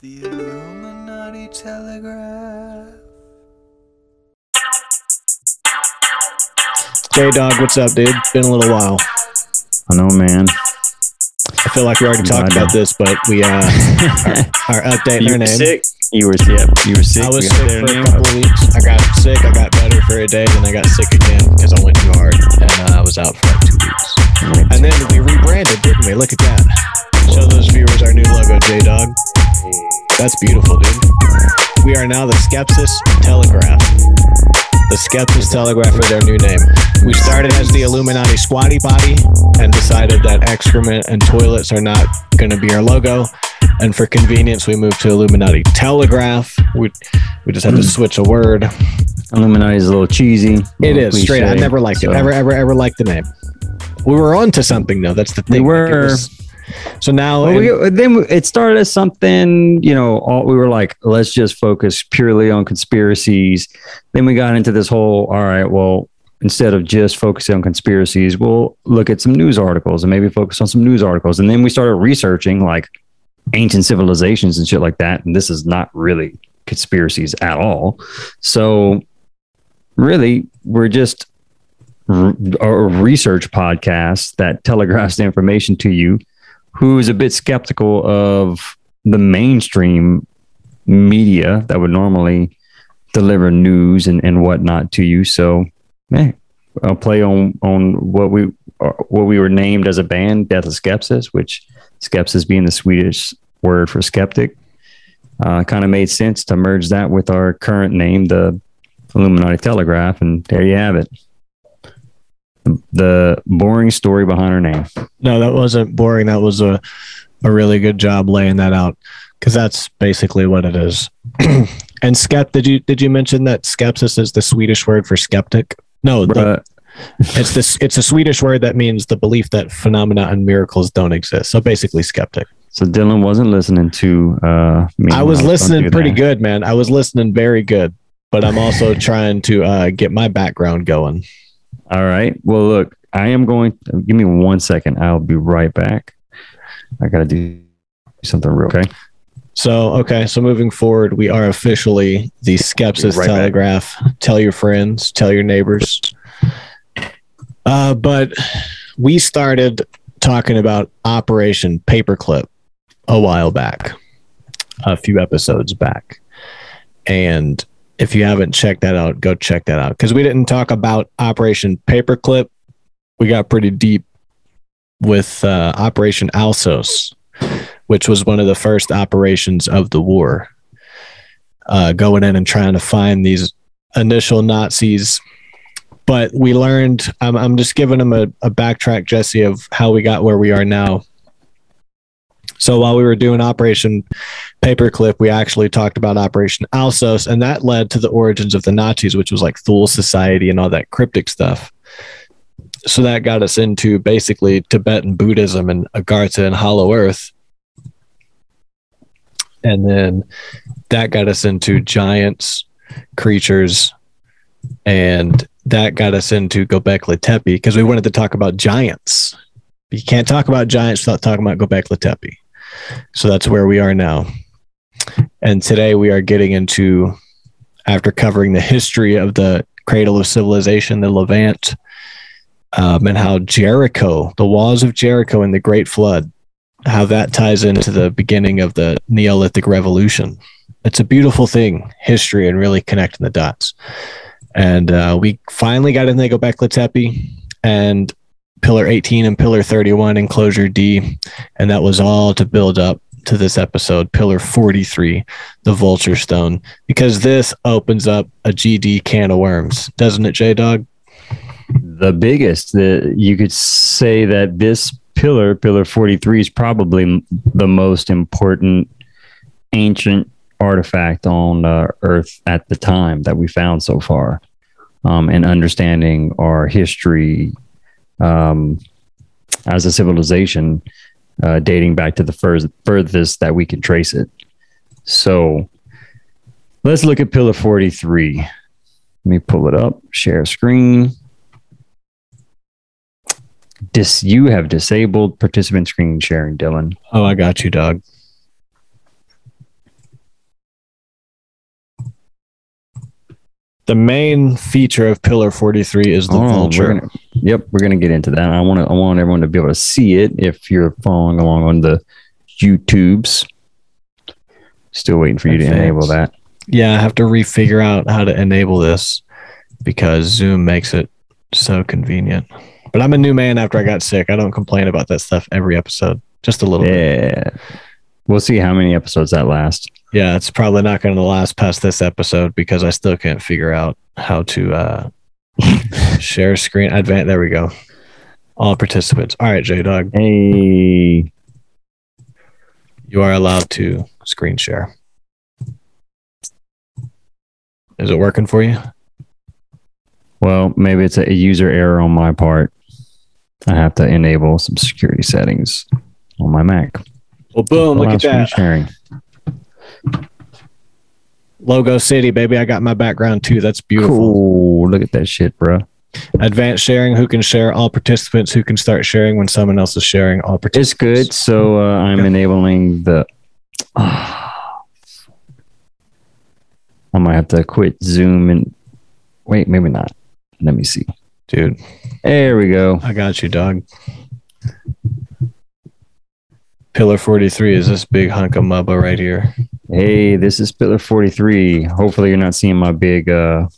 The Illuminati Telegraph. J Dog, what's up, dude? Been a little while. I know, man. I feel like we already talked about this, but we uh, are, are updating you our were name. sick. You were yeah, you were sick. I was got sick their for a couple of weeks. I got sick. I got better for a day, then I got sick again because I went too hard and uh, I was out for like two weeks. And then we rebranded, didn't we? Look at that. Show those viewers our new logo, J Dog. That's beautiful, dude. We are now the Skepsis Telegraph. The Skepsis Telegraph is our new name. We started as the Illuminati Squatty Body and decided that excrement and toilets are not going to be our logo. And for convenience, we moved to Illuminati Telegraph. We, we just had to mm. switch a word. Illuminati is a little cheesy. It little is straight. I never liked so- it. Ever, ever, ever liked the name. We were on to something though. That's the thing. We were. was- so now, Well, we, then it started as something, you know, all, we were like, let's just focus purely on conspiracies. Then we got into this whole, all right, well, instead of just focusing on conspiracies, we'll look at some news articles and maybe focus on some news articles. And then we started researching like ancient civilizations and shit like that. And this is not really conspiracies at all. So, really, we're just a research podcast that telegraphs the information to you who is a bit skeptical of the mainstream media that would normally deliver news and, and whatnot to you. So, yeah, I'll play on on what we uh, what we were named as a band, Death of Skepsis, which skepsis being the Swedish word for skeptic. Uh, kind of made sense to merge that with our current name, the Illuminati Telegraph, and there you have it. The boring story behind her name. no, that wasn't boring. That was a, a really good job laying that out because that's basically what it is. and skept, did you did you mention that skepsis is the Swedish word for skeptic? No, the, it's this it's a Swedish word that means the belief that phenomena and miracles don't exist. So basically, skeptic. So Dylan wasn't listening to uh me. I was going listening pretty that. good, man. I was listening very good, but I'm also trying to uh, get my background going. All right. Well, look, I am going. Give me one second. I'll be right back. I gotta do something real. Okay. So, okay. So moving forward, we are officially the Skepsis Right back. Telegraph. Tell your friends, tell your neighbors. Uh, but we started talking about Operation Paperclip a while back, a few episodes back. And if you haven't checked that out, go check that out. Because we didn't talk about Operation Paperclip. We got pretty deep with uh, Operation Alsos which was one of the first operations of the war, uh, going in and trying to find these initial Nazis. But we learned, I'm, I'm just giving them a, a backtrack, Jesse, of how we got where we are now. So while we were doing Operation Paperclip, we actually talked about Operation Alsos, and that led to the origins of the Nazis, which was like Thule Society and all that cryptic stuff. So that got us into basically Tibetan Buddhism and Agartha and Hollow Earth and then that got us into giants creatures and that got us into Gobekli Tepe because we wanted to talk about giants. You can't talk about giants without talking about Gobekli Tepe. So that's where we are now. And today we are getting into after covering the history of the cradle of civilization, the Levant, um, and how Jericho, the walls of Jericho and the Great Flood, how that ties into the beginning of the Neolithic Revolution. It's a beautiful thing, history, and really connecting the dots. And uh, we finally got in the Gobekli Tepe and Pillar 18 and Pillar 31, Enclosure D. And that was all to build up to this episode, Pillar 43, the Vulture Stone, because this opens up a GD can of worms, doesn't it, J Dog? The biggest. The you could say that this pillar, pillar forty three, is probably the most important ancient artifact on uh, Earth at the time that we found so far, um, and understanding our history um, as a civilization, uh, dating back to the fur- furthest that we can trace it. So, let's look at pillar forty three. Let me pull it up. Share screen. Dis, you have disabled participant screen sharing, Dylan. Oh, I got you, dog. The main feature of Pillar 43 is the Oh, we're vulture. gonna- yep, we're gonna get into that. I want to. I want everyone to be able to see it if you're following along on the YouTubes. Still waiting for you to enable that. Yeah, I have to refigure out how to enable this because Zoom makes it so convenient. But I'm a new man after I got sick. I don't complain about that stuff every episode. Just a little bit. Yeah, we'll see how many episodes that last. Yeah, it's probably not going to last past this episode because I still can't figure out how to uh, share screen. Advance. There we go. All participants. All right, J Dog, Hey, you are allowed to screen share. Is it working for you? well, maybe it's a user error on my part. I have to enable some security settings on my Mac. Well, boom! Look at that sharing. Logo city, baby. I got my background too. That's beautiful. Cool. Look at that shit, bro. Advanced sharing. Who can share? All participants who can start sharing when someone else is sharing. All participants. It's good. So uh, I'm Yeah. enabling the. I might have to quit Zoom and wait, maybe not. Let me see. dude. There we go. I got you, dog. Pillar 43 is this big hunk of mubba right here. Hey, this is Pillar 43. Hopefully, you're not seeing my big uh,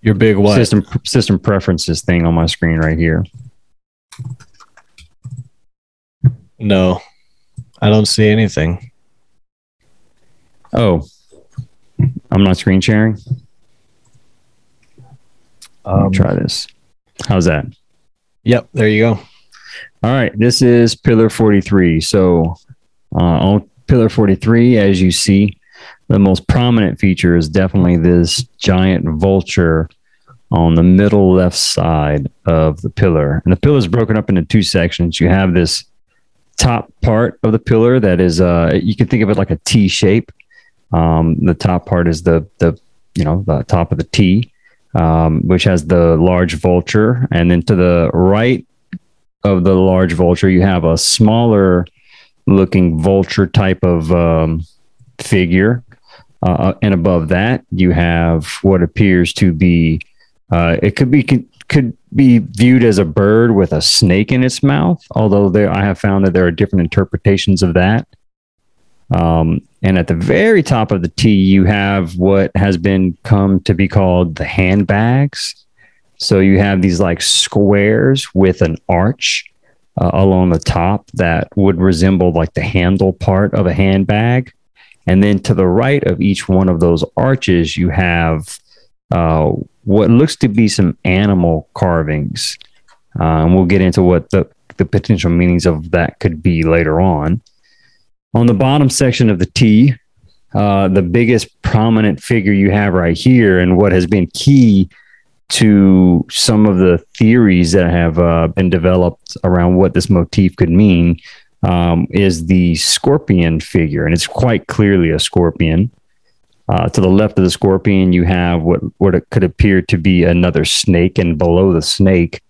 Your big what? system system preferences thing on my screen right here. No, I don't see anything. Oh, I'm not screen sharing. Um, try this. How's that? yep, there you go. All right, this is pillar 43. So, on pillar 43, as you see, the most prominent feature is definitely this giant vulture on the middle left side of the pillar. And the pillar is broken up into two sections. You have this top part of the pillar that is, uh, you can think of it like a T shape. Um, the top part is the the you know the top of the T, um, which has the large vulture, and then to the right of the large vulture, you have a smaller looking vulture type of um, figure. Uh, and above that, you have what appears to be uh, it could be could be viewed as a bird with a snake in its mouth. Although there, I have found that there are different interpretations of that. Um, and at the very top of the T, you have what has been come to be called the handbags. So you have these like squares with an arch uh, along the top that would resemble like the handle part of a handbag. And then to the right of each one of those arches, you have uh, what looks to be some animal carvings. Uh, and we'll get into what the, the potential meanings of that could be later on. On the bottom section of the T, uh, the biggest prominent figure you have right here, and what has been key to some of the theories that have uh, been developed around what this motif could mean, um, is the scorpion figure, and it's quite clearly a scorpion. Uh, to the left of the scorpion, you have what what it could appear to be another snake, and below the snake,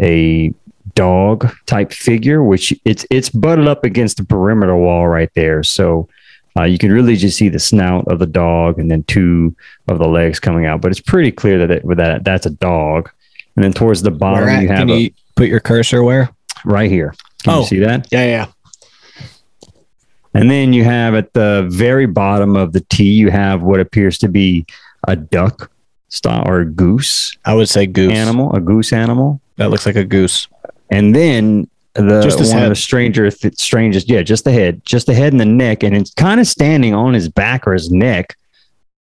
a dog type figure, which it's it's butted up against the perimeter wall right there. So uh, you can really just see the snout of the dog, and then two of the legs coming out. But it's pretty clear that it, that that's a dog. And then towards the bottom, at? you have Can a, you put your cursor where? right here. Can Oh. you see that? Yeah, yeah. And then you have at the very bottom of the T, you have what appears to be a duck style or a goose I would say goose. animal, a goose animal. That looks like a goose. And then the Just one of the stranger, th- strangest, yeah, just the head, just the head and the neck, and it's kind of standing on his back or his neck.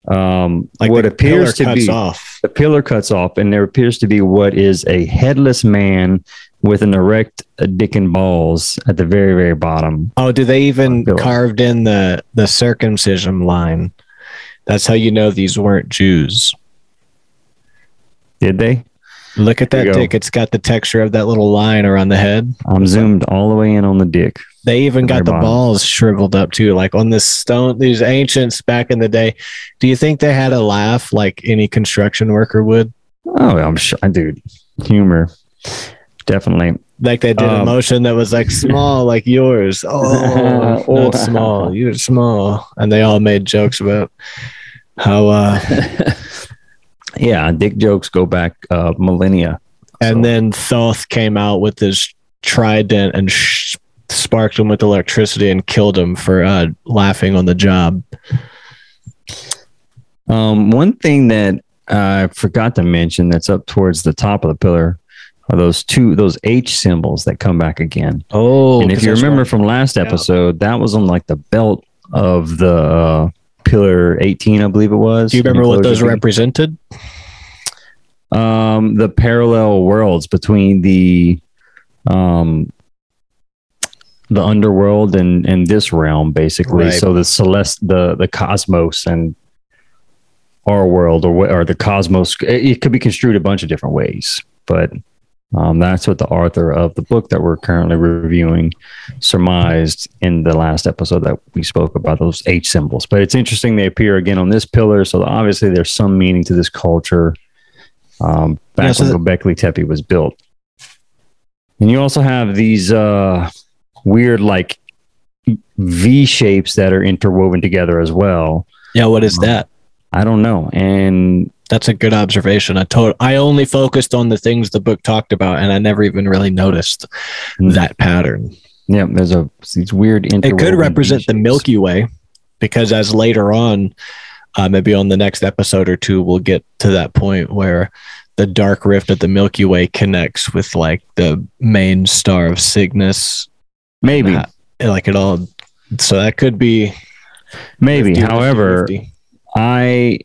Um, Like what appears to be off. the pillar cuts off, and there appears to be what is a headless man with an erect uh, dick and balls at the very, very bottom. Oh, do they even carved in the the circumcision line? That's how you know these weren't Jews. Did they? Look at There that go. dick. It's got the texture of that little line around the head. I'm zoomed all the way in on the dick. They even got the bottom. balls shriveled up too, like on this stone. These ancients back in the day. Do you think they had a laugh like any construction worker would? Oh, I'm sure, dude. Humor, definitely. Like they did a Um, motion that was like small, like yours. Oh, Oh. small. You're small. And they all made jokes about How uh yeah, dick jokes go back uh, millennia. and So- then Thoth came out with his trident and sh- sparked him with electricity and killed him for uh laughing on the job. Um, one thing that I forgot to mention that's up towards the top of the pillar are those two those H symbols that come back again. Oh, and if you remember from last episode, that was on like the belt of the uh, pillar 18, I believe it was. do you remember what those represented? um, the parallel worlds between the um, the underworld and and this realm, basically. Right. So the celest, the the cosmos, and our world, or or the cosmos. It, it could be construed a bunch of different ways, but. Um, that's what the author of the book that we're currently reviewing surmised in the last episode that we spoke about those H symbols. But it's interesting they appear again on this pillar, so obviously there's some meaning to this culture um, back Yeah, so when that- Göbekli Tepe was built. And you also have these uh, weird, like V shapes that are interwoven together as well. Yeah, what is that? I don't know. And That's a good observation. I told I only focused on the things the book talked about, and I never even really noticed Mm. that pattern. yeah, there's a these weird. It could represent the Milky Way, because as later on, uh, maybe on the next episode or two, we'll get to that point where the dark rift of the Milky Way connects with like the main star of Cygnus. Maybe, Uh, like it all. So that could be maybe. However, nifty. I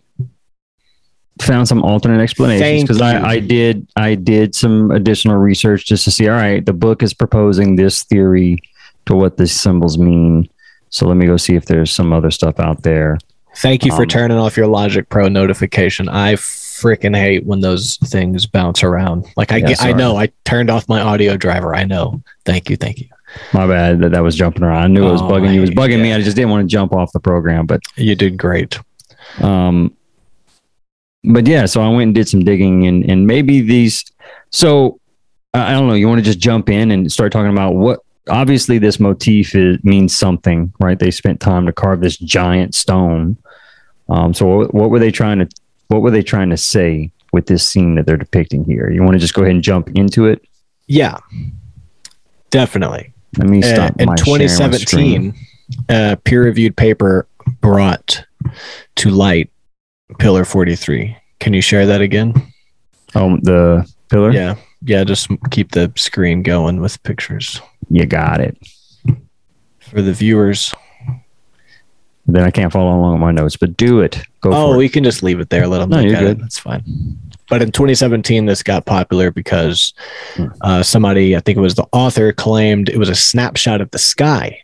found some alternate explanations because. I, I did I did some additional research just to see. All right, the book is proposing this theory to what these symbols mean. So let me go see if there's some other stuff out there. Thank you for Um, turning off your Logic Pro notification. I freaking hate when those things bounce around. Like I Yeah, get, I know I turned off my audio driver. I know. Thank you, thank you. My bad that that was jumping around. I knew it was Oh, bugging you. It was I- bugging me. I just didn't want to jump off the program, but You did great. um but yeah so i went and did some digging and and maybe these so i don't know you want to just jump in and start talking about what obviously this motif is, means something right? They spent time to carve this giant stone. Um so what, what were they trying to what were they trying to say with this scene that they're depicting here? You want to just go ahead and jump into it? Yeah, definitely. let me Uh, stop in my sharing 2017, a peer-reviewed paper brought to light Pillar 43. Can you share that again? oh the pillar Yeah, yeah. Just keep the screen going with pictures you got it for the viewers. then i can't follow along with my notes but do it go Oh, for it we can just leave it there. Let them No, look you're at it. good. That's fine. But in 2017, this got popular because Hmm. uh, somebody, I think it was the author, claimed it was a snapshot of the sky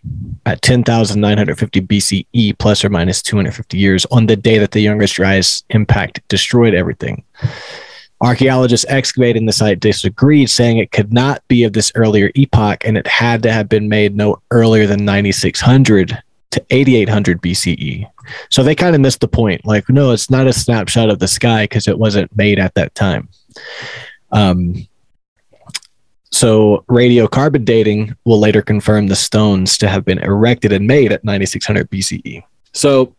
at 10,950 BCE, plus or minus 250 years, on the day that the youngest dryas impact destroyed everything. Archaeologists excavating the site disagreed, saying it could not be of this earlier epoch and it had to have been made no earlier than 9600 to 8800 BCE. So they kind of missed the point. Like, no, it's not a snapshot of the sky because it wasn't made at that time. Um, so radiocarbon dating will later confirm the stones to have been erected and made at 9600 BCE. So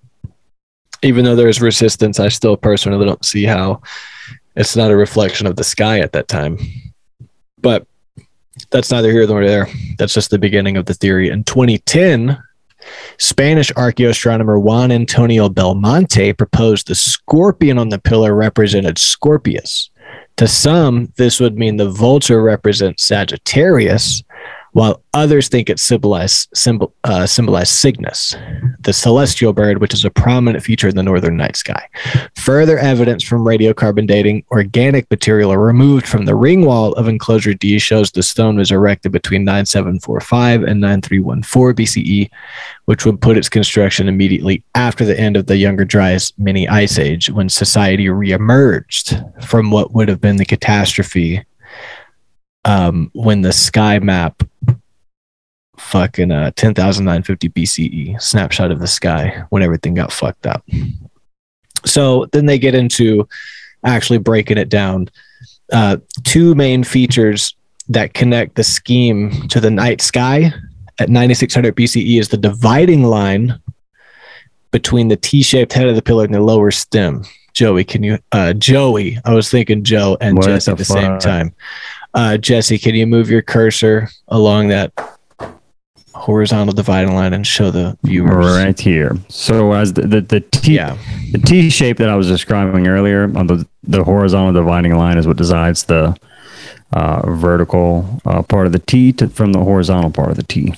even though there's resistance, I still personally don't see how it's not a reflection of the sky at that time. But that's neither here nor there. That's just the beginning of the theory. In 2010, Spanish archaeoastronomer Juan Antonio Belmonte proposed the scorpion on the pillar represented Scorpius. To some, this would mean the vulture represents Sagittarius, while others think it symbolized, symbol, uh, symbolized Cygnus, the celestial bird, which is a prominent feature in the northern night sky. Further evidence from radiocarbon dating organic material removed from the ring wall of enclosure D shows the stone was erected between 9745 and 9314 BCE, which would put its construction immediately after the end of the Younger Dryas mini ice age when society reemerged from what would have been the catastrophe um, when the sky map fucking uh, 10,950 BCE snapshot of the sky when everything got fucked up. So then they get into actually breaking it down. Uh, two main features that connect the scheme to the night sky at 9600 BCE is the dividing line between the T-shaped head of the pillar and the lower stem. Joey, can you? Uh, Joey, I was thinking Joe and What Jesse at the same time. Uh, Jesse, can you move your cursor along that horizontal dividing line and show the viewers? right here. So as the the, the T Yeah. the T shape that I was describing earlier on the the horizontal dividing line is what decides the uh, vertical uh, part of the T to, from the horizontal part of the T.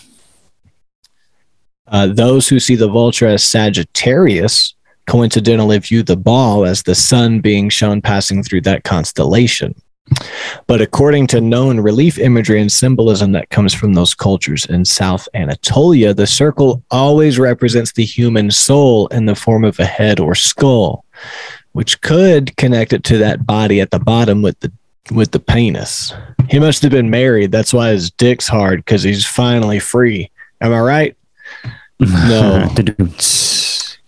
Uh, those who see the vulture as Sagittarius coincidentally view the ball as the sun being shown passing through that constellation. But according to known relief imagery and symbolism that comes from those cultures in South Anatolia, the circle always represents the human soul in the form of a head or skull, which could connect it to that body at the bottom with the with the penis. He must have been married. That's why his dick's hard because he's finally free. Am I right? No.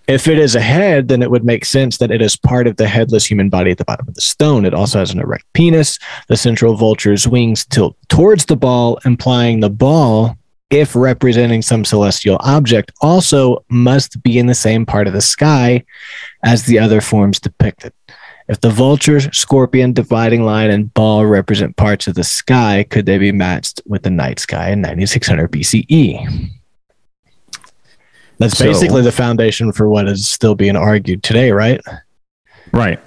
If it is a head, then it would make sense that it is part of the headless human body at the bottom of the stone. It also has an erect penis. The central vulture's wings tilt towards the ball, implying the ball, if representing some celestial object, also must be in the same part of the sky as the other forms depicted. If the vulture, scorpion, dividing line, and ball represent parts of the sky, could they be matched with the night sky in 9600 BCE? That's So- basically the foundation for what is still being argued today, right? Right.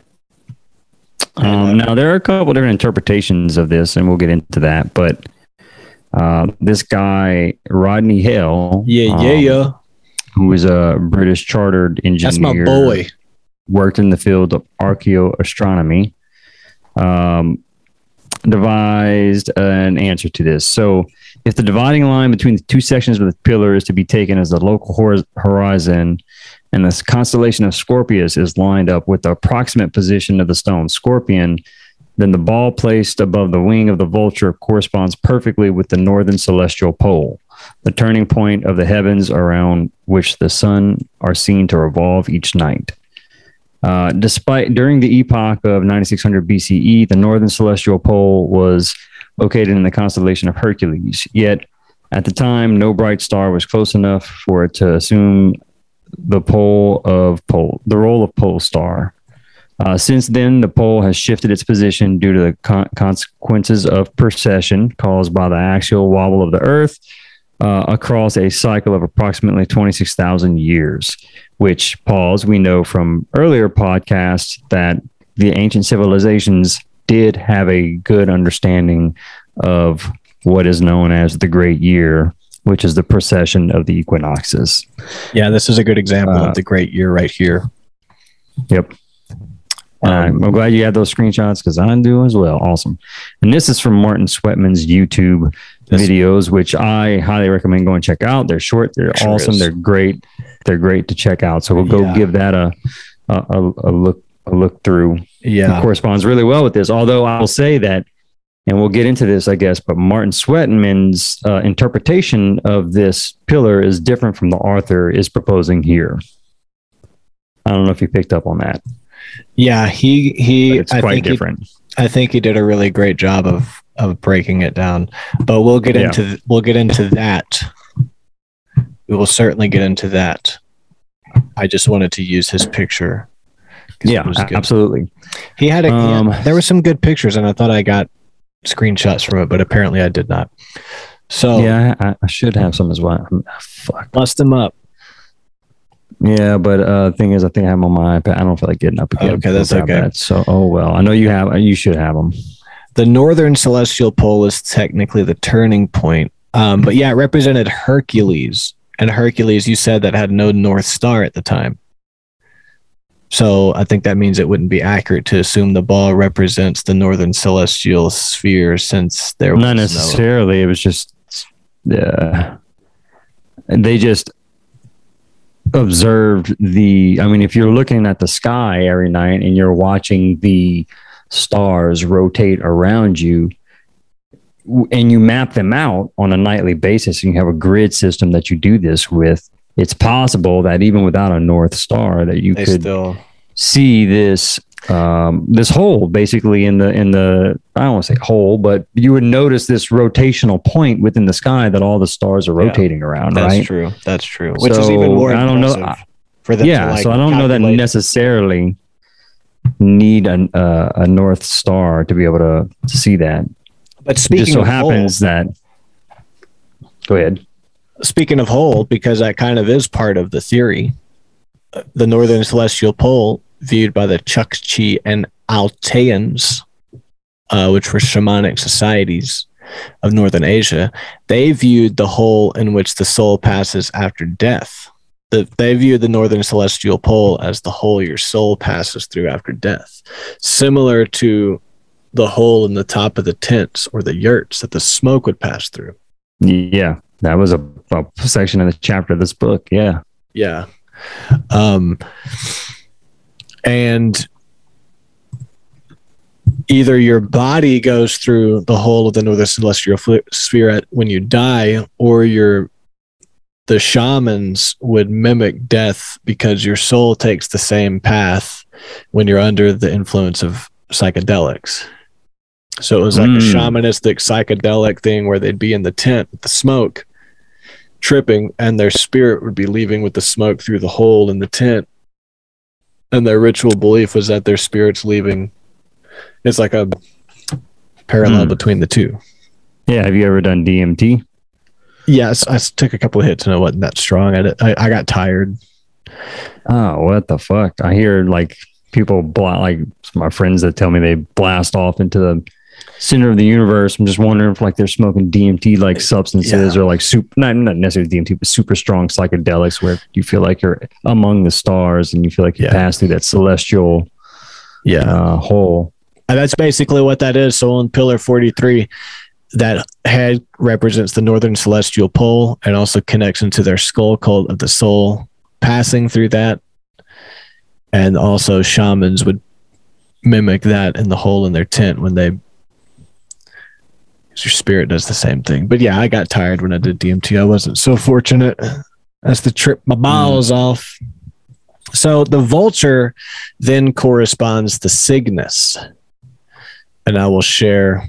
Um, now there are a couple different interpretations of this, and we'll get into that. But uh, this guy Rodney Hale, Yeah, um, yeah, yeah. who is a British chartered engineer, That's my boy. worked in the field of archaeoastronomy, um, devised an answer to this. So, if the dividing line between the two sections of the pillar is to be taken as the local hor- horizon, and the constellation of Scorpius is lined up with the approximate position of the stone Scorpion, then the ball placed above the wing of the vulture corresponds perfectly with the northern celestial pole, the turning point of the heavens around which the sun are seen to revolve each night. Uh, despite during the epoch of 9600 BCE, the northern celestial pole was located in the constellation of Hercules. Yet, at the time, no bright star was close enough for it to assume the pole of pole, the role of pole star. Uh, since then, the pole has shifted its position due to the con- consequences of precession caused by the axial wobble of the Earth uh, across a cycle of approximately 26,000 years which pause we know from earlier podcasts that the ancient civilizations did have a good understanding of what is known as the great year which is the precession of the equinoxes Yeah, this is a good example Uh, of the great year right here. yep Um, I'm I'm glad you had those screenshots because I do as well. Awesome. And this is from Martin Sweatman's YouTube videos, which I highly recommend going check out. They're short, they're Sure awesome, is. they're great. They're great to check out. So we'll go Yeah. give that a a a look a look through. It Yeah, corresponds really well with this. Although I will say that, and we'll get into this, I guess, but Martin Sweatman's uh, interpretation of this pillar is different from the author is proposing here. I don't know if you picked up on that. yeah. He But he. it's I quite think he, different. I think he did a really great job of of breaking it down. But we'll get Yeah. into we'll get into that. We will certainly get into that. I just wanted to use his picture. 'Cause it Yeah, was good. absolutely. He had a he had- Um, there were some good pictures, and I thought I got screenshots from it, but apparently I did not. So Yeah, I, I should have some as well. Fuck. bust them up. Yeah, but uh, thing is, I think I have them on my iPad. I don't feel like getting up again. Okay, that's okay. that. So, oh well. I know you have. You should have them. The northern celestial pole is technically the turning point. Um, but yeah, it represented Hercules. And Hercules, you said that had no North Star at the time. So I think that means it wouldn't be accurate to assume the ball represents the northern celestial sphere since there was Not no- necessarily. It was just. Yeah. they just observed the. I mean, if you're looking at the sky every night and you're watching the stars rotate around you. And you map them out on a nightly basis, and you have a grid system that you do this with. It's possible that even without a north star, that you they could still see this um, this hole basically in the in the I don't want to say hole, but you would notice this rotational point within the sky that all the stars are Yeah. rotating around, that's right? true. That's true. Which is even more I don't know- for them. yeah, like, so I don't know that necessarily need a, uh, a north star to be able to, to see that. But It speaking just so of happens that. Go ahead. Speaking of hole, because that kind of is part of the theory, the northern celestial pole, viewed by the Chukchi and Altaians, uh, which were shamanic societies of northern Asia, they viewed the hole in which the soul passes after death. The, they viewed the northern celestial pole as the hole your soul passes through after death, similar to the hole in the top of the tents or the yurts that the smoke would pass through. Yeah, that was a, a section in the chapter of this book. Yeah. Yeah. Um, and either your body goes through the whole of the northern celestial sphere at, when you die, or your the shamans would mimic death because your soul takes the same path when you're under the influence of psychedelics. So it was like a Mm. shamanistic psychedelic thing where they'd be in the tent with the smoke, tripping, and their spirit would be leaving with the smoke through the hole in the tent. And their ritual belief was that their spirit's leaving. It's like a parallel Hmm. between the two. Yeah. Have you ever done DMT? Yes, I took a couple of hits and it wasn't that strong. I, I, I got tired. Oh, what the fuck? I hear like people bla like my friends that tell me they blast off into the center of the universe. I'm just wondering if like they're smoking DMT like substances or like super not not necessarily DMT, but super strong psychedelics where you feel like you're among the stars and you feel like you Yeah. pass through that celestial Yeah. uh, hole. And that's basically what that is. So on pillar 43, that head represents the northern celestial pole and also connects into their skull cult of the soul passing through that. And also shamans would mimic that in the hole in their tent when they your spirit does the same thing. But yeah, I got tired when I did DMT. I wasn't so fortunate as to trip my balls mm. off. So the vulture then corresponds to Cygnus and I will share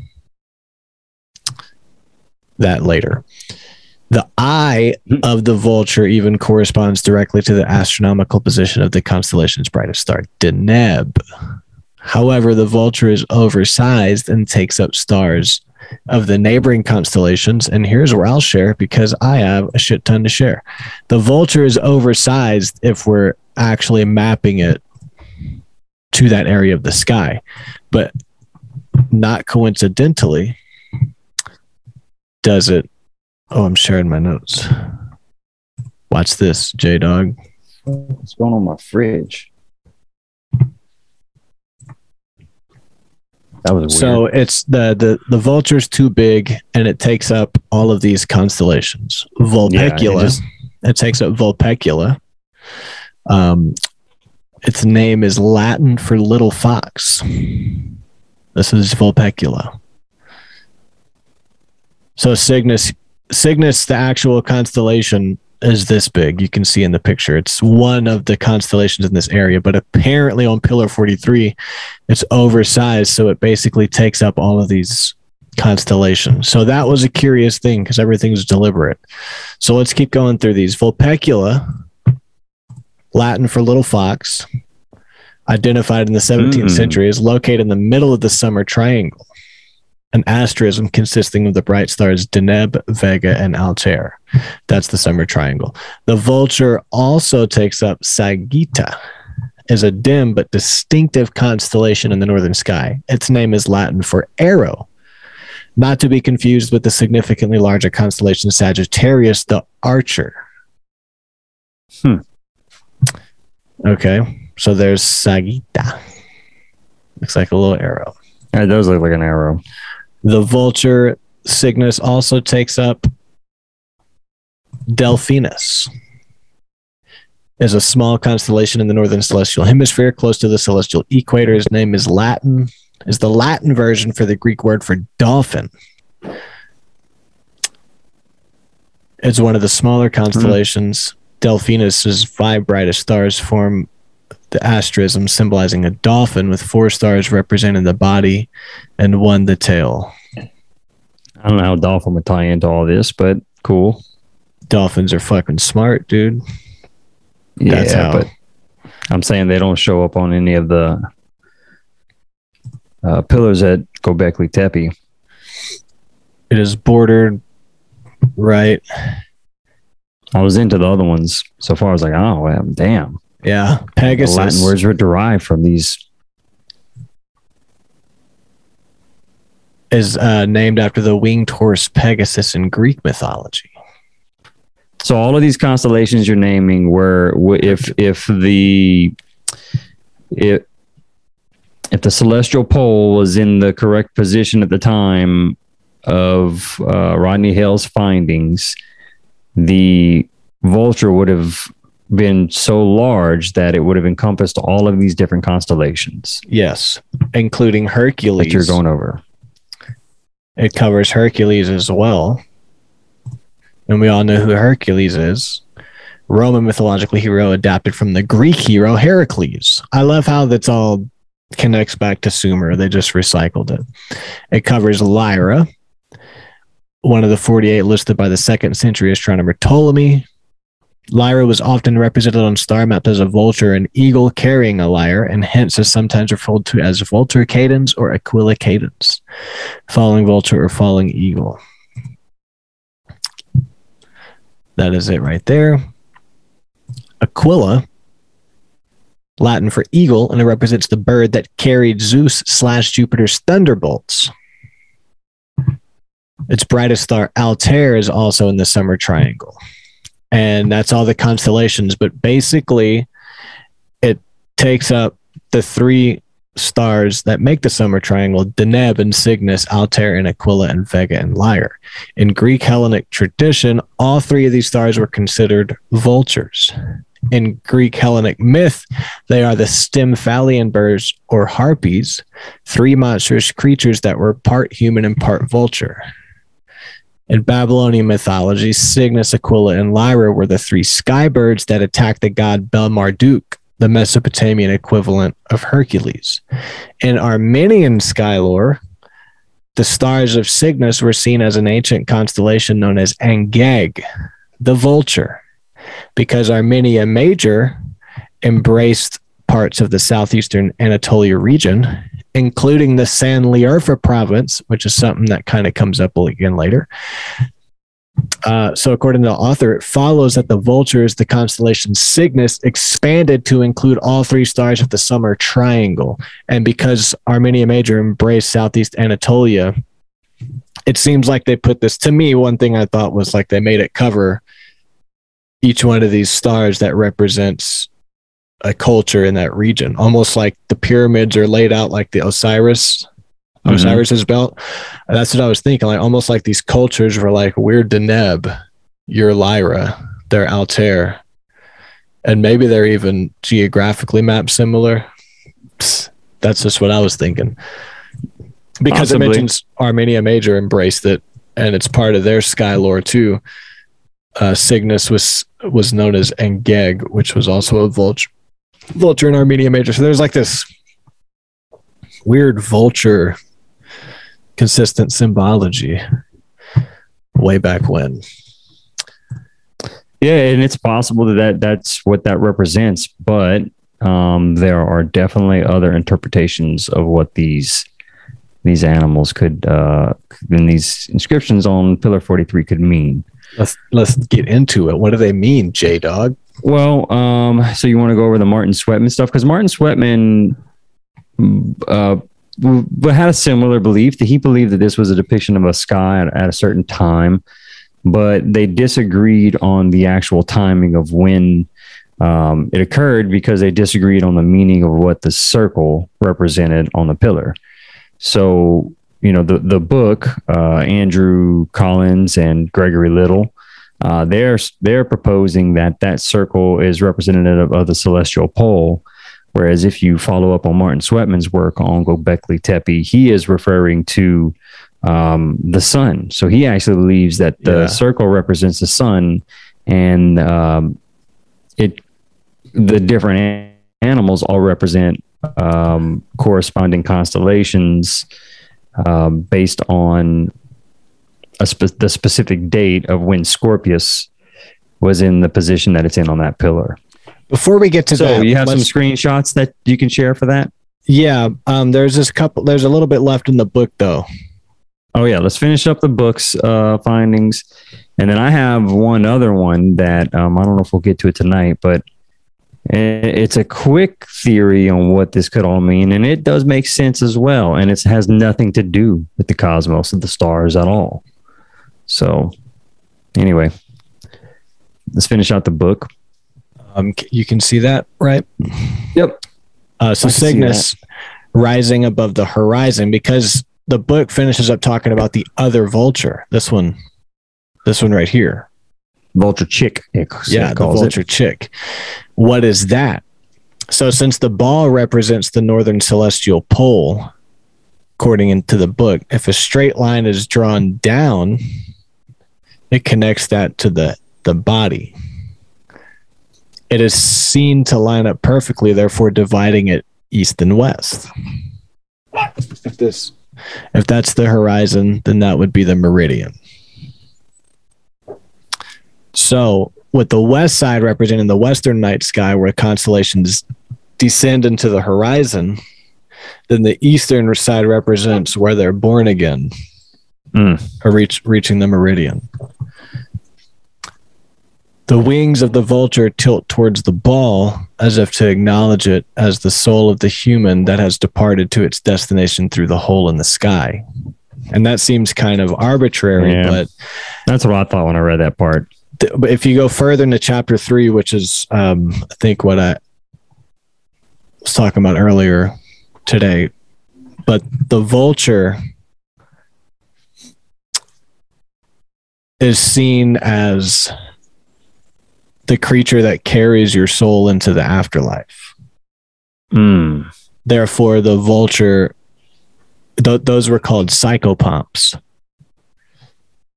that later. The eye hmm. of the vulture even corresponds directly to the astronomical position of the constellation's brightest star, Deneb. However, the vulture is oversized and takes up stars of the neighboring constellations. And here's where I'll share because I have a shit ton to share. The vulture is oversized if we're actually mapping it to that area of the sky. But not coincidentally, does it? Oh, I'm sharing my notes. Watch this, J Dog. What's going on my fridge? That was weird. So it's the the the vulture's too big, and it takes up all of these constellations. Vulpecula. it just- it takes up Vulpecula. Um, its name is Latin for little fox. This is Vulpecula. So Cygnus, Cygnus, the actual constellation is this big. You can see in the picture. It's one of the constellations in this area, but apparently on Pillar 43, it's oversized. So it basically takes up all of these constellations. So that was a curious thing because everything's deliberate. So let's keep going through these. Vulpecula, Latin for little fox, identified in the 17th Mm. century, is located in the middle of the summer triangle, an asterism consisting of the bright stars Deneb, Vega, and Altair. That's the summer triangle. The vulture also takes up Sagitta, is a dim but distinctive constellation in the northern sky. Its name is Latin for arrow, not to be confused with the significantly larger constellation Sagittarius, the archer. Hmm. Okay, so there's Sagitta. Looks like a little arrow. Yeah, it does look like an arrow. The vulture Cygnus also takes up Delphinus. Is a small constellation in the northern celestial hemisphere close to the celestial equator. His name is Latin, is the Latin version for the Greek word for dolphin. It's one of the smaller constellations. Delphinus's five brightest stars form the asterism symbolizing a dolphin with four stars representing the body and one the tail. I don't know how dolphin would tie into all this, but cool. Dolphins are fucking smart, dude. That's yeah, how- but I'm saying they don't show up on any of the uh, pillars at Gobekli Tepe. It is bordered right. I was into the other ones so far. I was like, oh, damn. Yeah, The Pegasus. Latin words were derived from these. is uh, named after the winged horse Pegasus in Greek mythology. So all of these constellations you're naming were if if the if if the celestial pole was in the correct position at the time of uh, Rodney Hale's findings, the vulture would have been so large that it would have encompassed all of these different constellations Yes, including Hercules. that you're going over. It covers Hercules as well. And we all know who Hercules is. Roman mythological hero adapted from the Greek hero Heracles. I love how that's all connects back to Sumer. They just recycled it. It covers Lyra, one of the 48 listed by the second century astronomer Ptolemy. Lyra was often represented on star maps as a vulture, an eagle carrying a lyre, and hence is sometimes referred to as Vultur Cadens or Aquila Cadens falling vulture or falling eagle. That is it right there. Aquila, Latin for eagle, and it represents the bird that carried Zeus slash Jupiter's thunderbolts. Its brightest star, Altair, is also in the summer triangle. And that's all the constellations, but basically, it takes up the three stars that make the summer triangle Deneb and Cygnus, Altair and Aquila and Vega and Lyre. In Greek Hellenic tradition, all three of these stars were considered vultures. In Greek Hellenic myth, they are the Stymphalian birds or harpies, three monstrous creatures that were part human and part vulture. In Babylonian mythology, Cygnus, Aquila, and Lyra were the three sky birds that attacked the god Bel Marduk, the Mesopotamian equivalent of Hercules. In Armenian sky lore, the stars of Cygnus were seen as an ancient constellation known as Angeg, the vulture, because Armenia Major embraced parts of the southeastern Anatolia region, including the San Sanliurfa province, which is something that kind of comes up again later. Uh, so, according to the author, it follows that the vultures, the constellation Cygnus, expanded to include all three stars of the summer triangle. And because Armenia Major embraced Southeast Anatolia, it seems like they put this to me. One thing I thought was like they made it cover each one of these stars that represents a culture in that region, almost like the pyramids are laid out like the Osiris Mhm. Osiris's belt. And That's what I was thinking. Like almost like these cultures were like, we're Deneb, you're Lyra, they're Altair. And maybe they're even geographically mapped similar. Psst, that's just what I was thinking. Because Possibly. it mentions Armenia Major embraced it, and it's part of their sky lore too. Uh, Cygnus was was known as Engeg, which was also a vulture, vulture in Armenia Major. So there's like this weird vulture consistent symbology way back when. Yeah, and it's possible that, that that's what that represents, but um, there are definitely other interpretations of what these these animals could uh, and these inscriptions on Pillar Forty Three could mean. Let's let's get into it. What do they mean, J Dog? Well, um, so you want to go over the Martin Sweatman stuff because Martin Sweatman uh, had a similar belief that he believed that this was a depiction of a sky at, at a certain time, but they disagreed on the actual timing of when um, it occurred because they disagreed on the meaning of what the circle represented on the pillar. So, you know, the the book, uh, Andrew Collins and Gregory Little, uh, they're they're proposing that that circle is representative of the celestial pole. Whereas if you follow up on Martin Sweatman's work on Gobekli Tepe, he is referring to um, the sun. So he actually believes that the Yeah. circle represents the sun, and um, it the different an- animals all represent um, corresponding constellations um, based on spe- the specific date of when Scorpius was in the position that it's in on that pillar. Before we get to So that, you have some screenshots that you can share for that? yeah. Um, there's this couple. There's a little bit left in the book though. Oh yeah, let's finish up the books uh, findings, and then I have one other one that um, I don't know if we'll get to it tonight, but it's a quick theory on what this could all mean, and it does make sense as well, and it has nothing to do with the cosmos of the stars at all. So, anyway, let's finish out the book. Um, you can see that, right? Yep. Uh, so I can see Cygnus rising above the horizon because the book finishes up talking about the other vulture. This one, this one right here. Vulture chick. yeah, the calls it. vulture chick. What is that? So, since the ball represents the northern celestial pole, according to the book, if a straight line is drawn down, it connects that to the the body. It is seen to line up perfectly, therefore dividing it east and west. If this, if that's the horizon, then that would be the meridian. So, with the west side representing the western night sky, where constellations descend into the horizon, then the eastern side represents where they're born again, Mm. or reach reaching the meridian. The wings of the vulture tilt towards the ball as if to acknowledge it as the soul of the human that has departed to its destination through the hole in the sky. And that seems kind of arbitrary, Yeah. but That's what I thought when I read that part. th- but if you go further into chapter three, which is um, I think what I was talking about earlier today, but the vulture is seen as the creature that carries your soul into the afterlife. Mm. Therefore, the vulture, th- those were called psychopomps.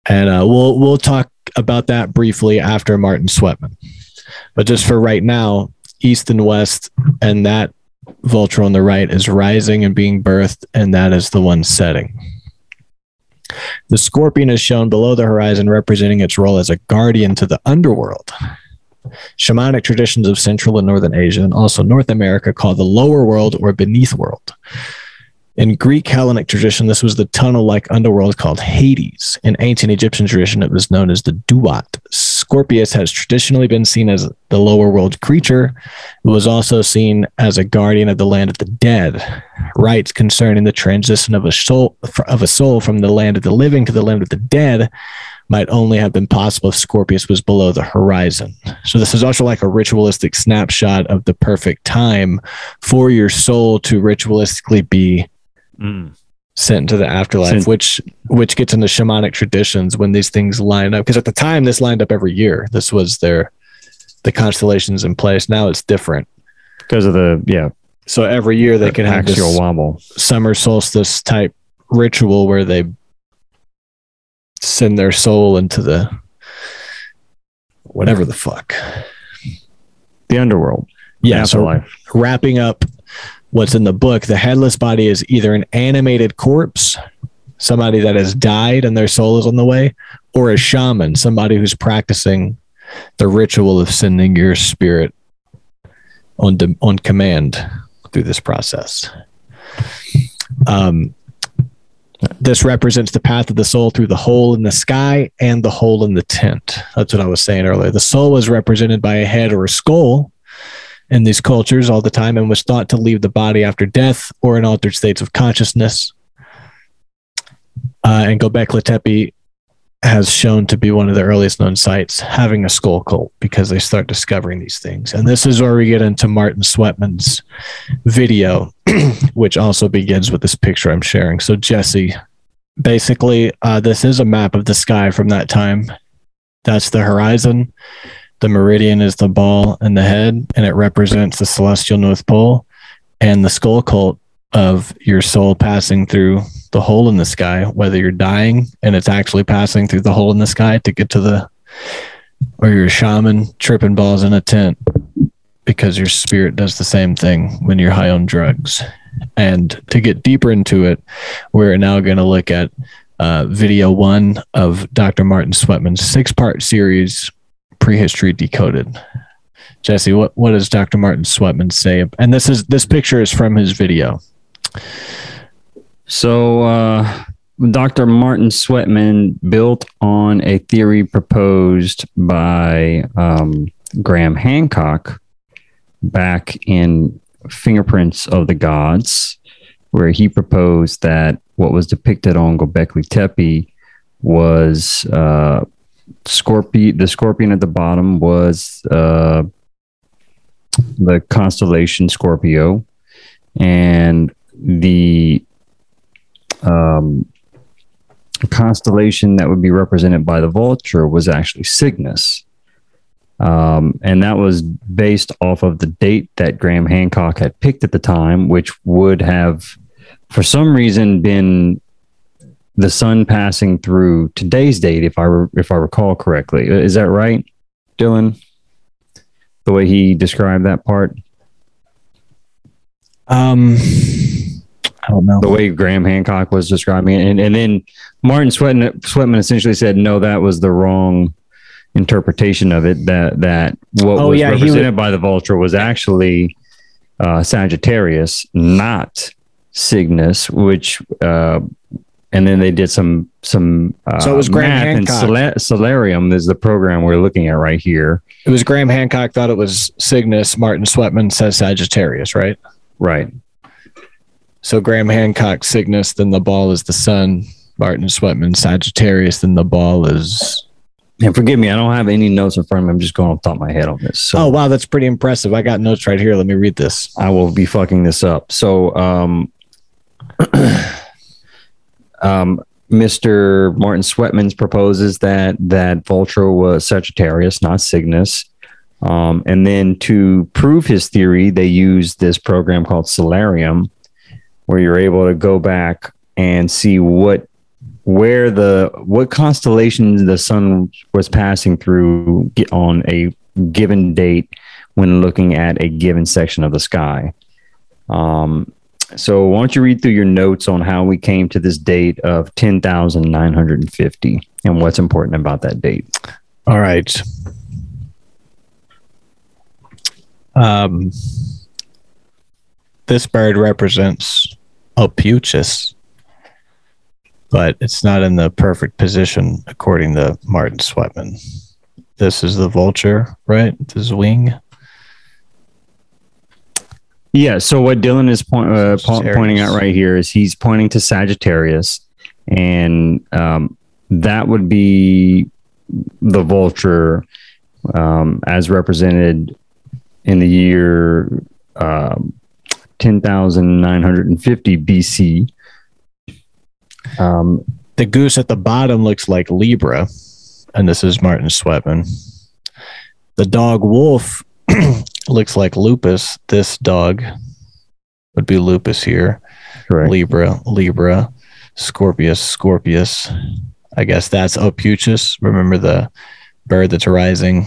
And uh, we'll we'll talk about that briefly after Martin Sweatman. But just for right now, east and west, and that vulture on the right is rising and being birthed, and that is the one setting. The scorpion is shown below the horizon, representing its role as a guardian to the underworld. Shamanic traditions of Central and Northern Asia and also North America call the lower world or beneath world. In Greek Hellenic tradition, this was the tunnel like underworld called Hades. In ancient Egyptian tradition, it was known as the Duat. Scorpius has traditionally been seen as the lower world creature. It was also seen as a guardian of the land of the dead. Rites concerning the transition of a soul of a soul from the land of the living to the land of the dead might only have been possible if Scorpius was below the horizon. So this is also like a ritualistic snapshot of the perfect time for your soul to ritualistically be Mm. sent into the afterlife, Sent- which which gets into shamanic traditions when these things line up. Because at the time, this lined up every year. This was their the constellations in place. Now it's different. Because of the yeah So every year they can have this wobble. summer solstice type ritual where they send their soul into the whatever the fuck. The underworld. Yeah, so wrapping up what's in the book, the headless body is either an animated corpse, somebody that has died and their soul is on the way, or a shaman, somebody who's practicing the ritual of sending your spirit on de- on command through this process. Um, this represents the path of the soul through the hole in the sky and the hole in the tent. That's what I was saying earlier. The soul is represented by a head or a skull in these cultures all the time and was thought to leave the body after death or in altered states of consciousness. Uh, and Gobekli Tepe has shown to be one of the earliest known sites having a skull cult because they start discovering these things. And this is where we get into Martin Sweatman's video, which also begins with this picture I'm sharing. So, Jesse, basically, uh, this is a map of the sky from that time. That's the horizon. The meridian is the ball and the head, and it represents the celestial North Pole and the skull cult of your soul passing through the hole in the sky, whether you're dying and it's actually passing through the hole in the sky to get to the, or you're a shaman tripping balls in a tent because your spirit does the same thing when you're high on drugs. And to get deeper into it, we're now going to look at uh, video one of Dr. Martin Sweatman's six part series, Prehistory Decoded. Jesse, what, what does Dr. Martin Sweatman say? And this is this picture is from his video. So, uh, Dr. Martin Sweatman built on a theory proposed by um, Graham Hancock back in Fingerprints of the Gods, where he proposed that what was depicted on Gobekli Tepe was uh, scorpion. The scorpion at the bottom was uh, the constellation Scorpio, and the um, constellation that would be represented by the vulture was actually Cygnus. Um, and that was based off of the date that Graham Hancock had picked at the time, which would have, for some reason, been the sun passing through today's date, if I re- if I recall correctly. Is that right, Dylan? The way he described that part, Um, I don't know. the way Graham Hancock was describing it, and and then Martin Sweatman, Sweatman essentially said, no, that was the wrong interpretation of it. That that what Oh, was yeah, represented by the vulture was actually uh, Sagittarius, not Cygnus, which. Uh, and then they did some some uh, So it was Graham math, and Hancock. Stellarium is the program we're looking at right here. It was Graham Hancock thought it was Cygnus. Martin Sweatman says Sagittarius, right? Right. So Graham Hancock Cygnus, then the ball is the sun. Martin Sweatman Sagittarius, then the ball is. And forgive me, I don't have any notes in front of me. I'm just going off the top of my head on this. So Oh wow, that's pretty impressive. I got notes right here. Let me read this. I will be fucking this up. So, um, um, Mr. Martin Sweatman proposes that that Vulture was Sagittarius, not Cygnus. Um, and then to prove his theory, they use this program called Stellarium, where you're able to go back and see what where the what constellations the sun was passing through on a given date when looking at a given section of the sky. Um, so why don't you read through your notes on how we came to this date of 10,950 and what's important about that date? All right. Um, this bird represents Ophiuchus, but it's not in the perfect position according to Martin Sweatman. This is the vulture, right? This wing. Yeah. So what Dylan is point, uh, po- pointing out right here is he's pointing to Sagittarius, and um, that would be the vulture um, as represented in the year um, 10,950 BC. Um, The goose at the bottom looks like Libra, and this is Martin Sweatman. The dog wolf looks like Lupus. This dog would be Lupus here. correct. Libra, Libra, Scorpius, Scorpius. I guess that's Ophiuchus. Remember the bird that's rising?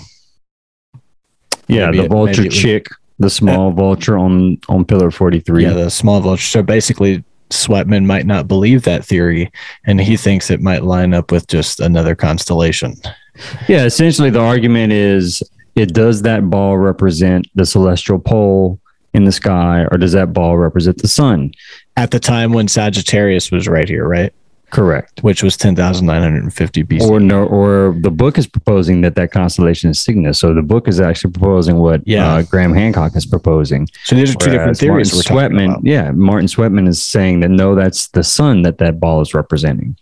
Yeah, Maybe the vulture maybe it was- chick, the small vulture on on pillar 43. Yeah, the small vulture. So basically, Sweatman might not believe that theory, and he thinks it might line up with just another constellation. Yeah, essentially the argument is it does that ball represent the celestial pole in the sky or does that ball represent the sun? At the time when Sagittarius was right here, right? Correct. Which was 10,950 BC. Or no, or the book is proposing that that constellation is Cygnus. So the book is actually proposing what Yeah. uh, Graham Hancock is proposing. so these are two different Whereas theories we're talking Sweatman, about. yeah, Martin Sweatman is saying that no, that's the sun that that ball is representing,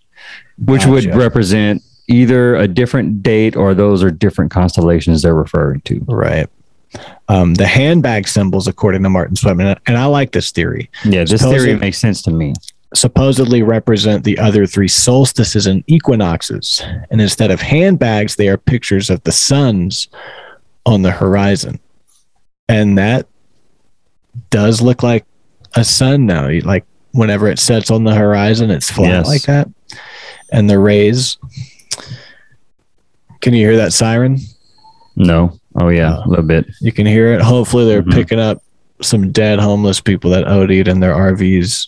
which would represent either a different date or those are different constellations they're referring to. Right. Um, the handbag symbols, according to Martin Sweatman, and I like this theory, Yeah, this Supposed- theory makes sense to me. Supposedly represent the other three solstices and equinoxes. And instead of handbags, they are pictures of the suns on the horizon. And that does look like a sun now. Like whenever it sets on the horizon, it's flat Yes. like that. And the rays. Can you hear that siren? No. Oh yeah, a little bit. You can hear it. Hopefully, they're Mhm. picking up some dead homeless people that OD'd in their RVs.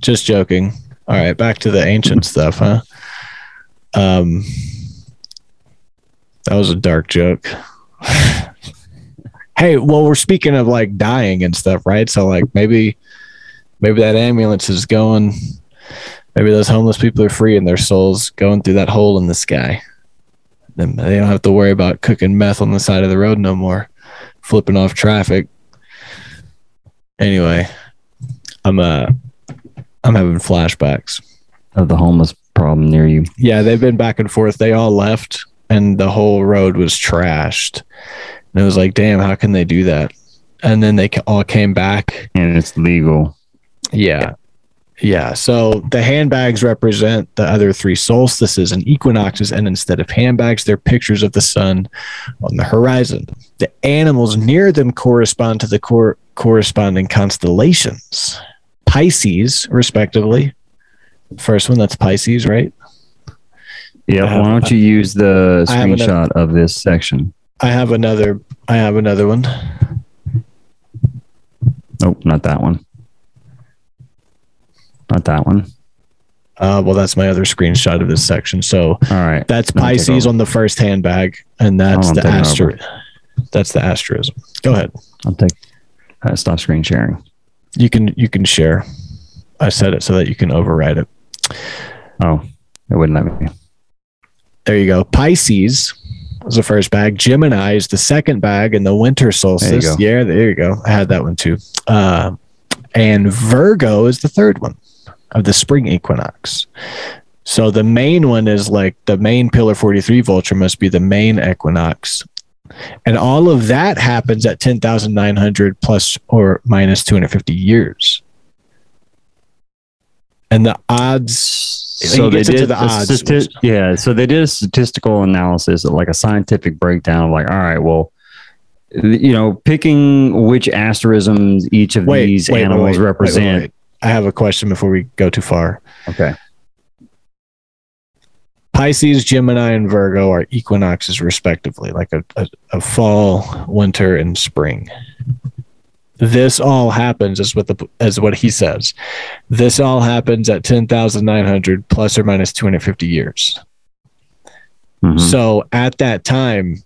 Just joking. All right, back to the ancient stuff, huh? Um, that was a dark joke. Hey, well, we're speaking of like dying and stuff, right? So like maybe maybe that ambulance is going maybe those homeless people are free and their souls going through that hole in the sky. Then they don't have to worry about cooking meth on the side of the road no more, flipping off traffic. Anyway, I'm uh I'm having flashbacks. Of the homeless problem near you. Yeah, they've been back and forth. They all left and the whole road was trashed. And it was like, damn, how can they do that? And then they all came back. And it's legal. Yeah. Yeah. So the handbags represent the other three solstices and equinoxes. And instead of handbags, they're pictures of the sun on the horizon. The animals near them correspond to the cor- corresponding constellations Pisces, respectively. First one, that's Pisces, right? Yeah. Why don't you use the have another- screenshot of this section? I have another. I have another one. Nope, not that one. Not that one. Uh, well, that's my other screenshot of this section. So All right. that's Pisces on the first handbag, and that's the on, I'm astro. taking That's the asterism. Go ahead. I'll take. Uh, stop screen sharing. You can you can share. I set it so that you can override it. Oh, it wouldn't let me. There you go. Pisces was the first bag. Gemini is the second bag, and the winter solstice. go. Yeah, there you go. I had that one too. Uh, and Virgo is the third one of the spring equinox. So the main one is like the main pillar 43 vulture must be the main equinox. And all of that happens at 10,900 plus or minus 250 years. And the odds So they did the a odds, stati- yeah. So they did a statistical analysis, like a scientific breakdown of like, all right, well, you know, picking which asterisms each of these animals represent. wait. I have a question before we go too far. Okay. Pisces, Gemini, and Virgo are equinoxes, respectively, like a, a, a fall, winter, and spring. This all happens as what the as what he says. This all happens at ten thousand nine hundred plus or minus two hundred fifty years. Mhm. So at that time,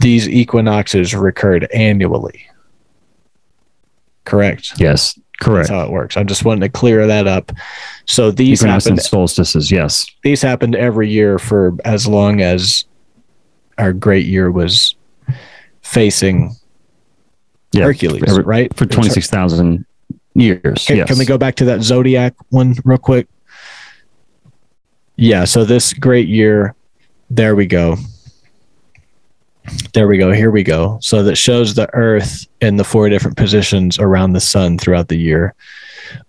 these equinoxes recurred annually. Correct. Yes, correct. That's how it works. I'm just wanting to clear that up. So these happened solstices. Yes. these happened every year for as long as our great year was facing Yeah. Hercules, Every- right? For twenty six thousand years. Can, yes. can we go back to that zodiac one real quick? Yeah, so this great year, there we go. There we go. Here we go. So that shows the Earth in the four different positions around the sun throughout the year.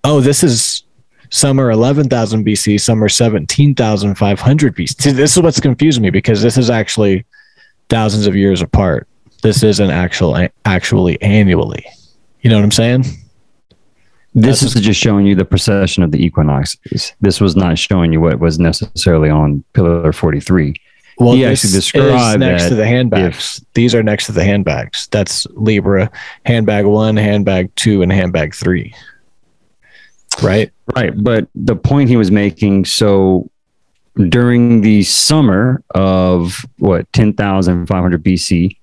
Oh, this is summer 11,000 BC, summer 17,500 BC. This is what's confusing me because this is actually thousands of years apart. This isn't actual actually annually. You know what I'm saying? This That's- is just showing you the precession of the equinoxes. This was not showing you what was necessarily on pillar 43. Well, He actually described next to the handbags. These are next to the handbags. That's Libra, handbag one, handbag two, and handbag three. Right? Right. But the point he was making so during the summer of what, 10,500 BC,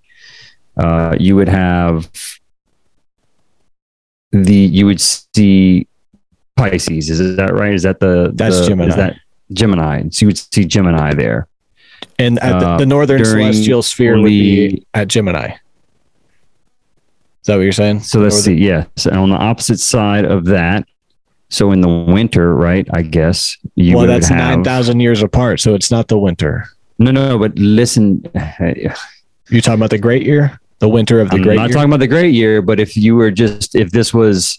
uh, you would have the, you would see Pisces. Is that right? Is that the, That's the- Gemini. Is that Gemini? So you would see Gemini there. And at the, Uh, the northern celestial sphere would be at Gemini. Is that what you're saying? So let's Northern- see. Yes. And on the opposite side of that, so in the winter, right? I guess you well, that's have 9,000 years apart. So it's not the winter. no, no. But listen, You're talking about the great year? The winter of the great year. I'm not year? talking about the great year, but if you were just if this was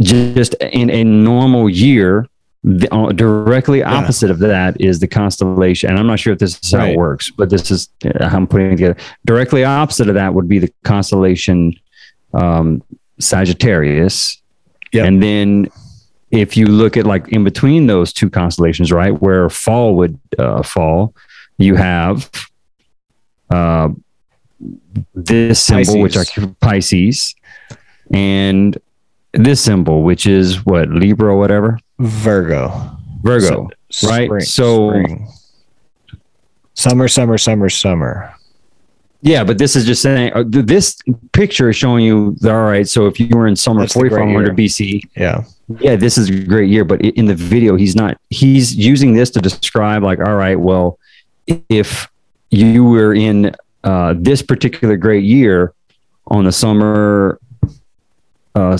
just in a normal year, the, uh, directly opposite of that is the constellation. And I'm not sure if this is how Right. it works, but this is uh, how I'm putting it together. Directly opposite of that would be the constellation um, Sagittarius, Yep. and then if you look at like in between those two constellations, right, where fall would uh, fall, you have uh, this symbol, which Pisces. are Pisces, and this symbol, which is what Libra or whatever, Virgo. Virgo. So- right? spring- So- spring. summer, summer, summer, summer. Yeah, but this is just saying uh, th- this picture is showing you that, all right. So if you were in summer That's 4500 BC, Yeah. yeah, this is a great year. But in the video, he's not. He's using this to describe like, all right, well, if you were in uh, this particular great year on the summer. Uh,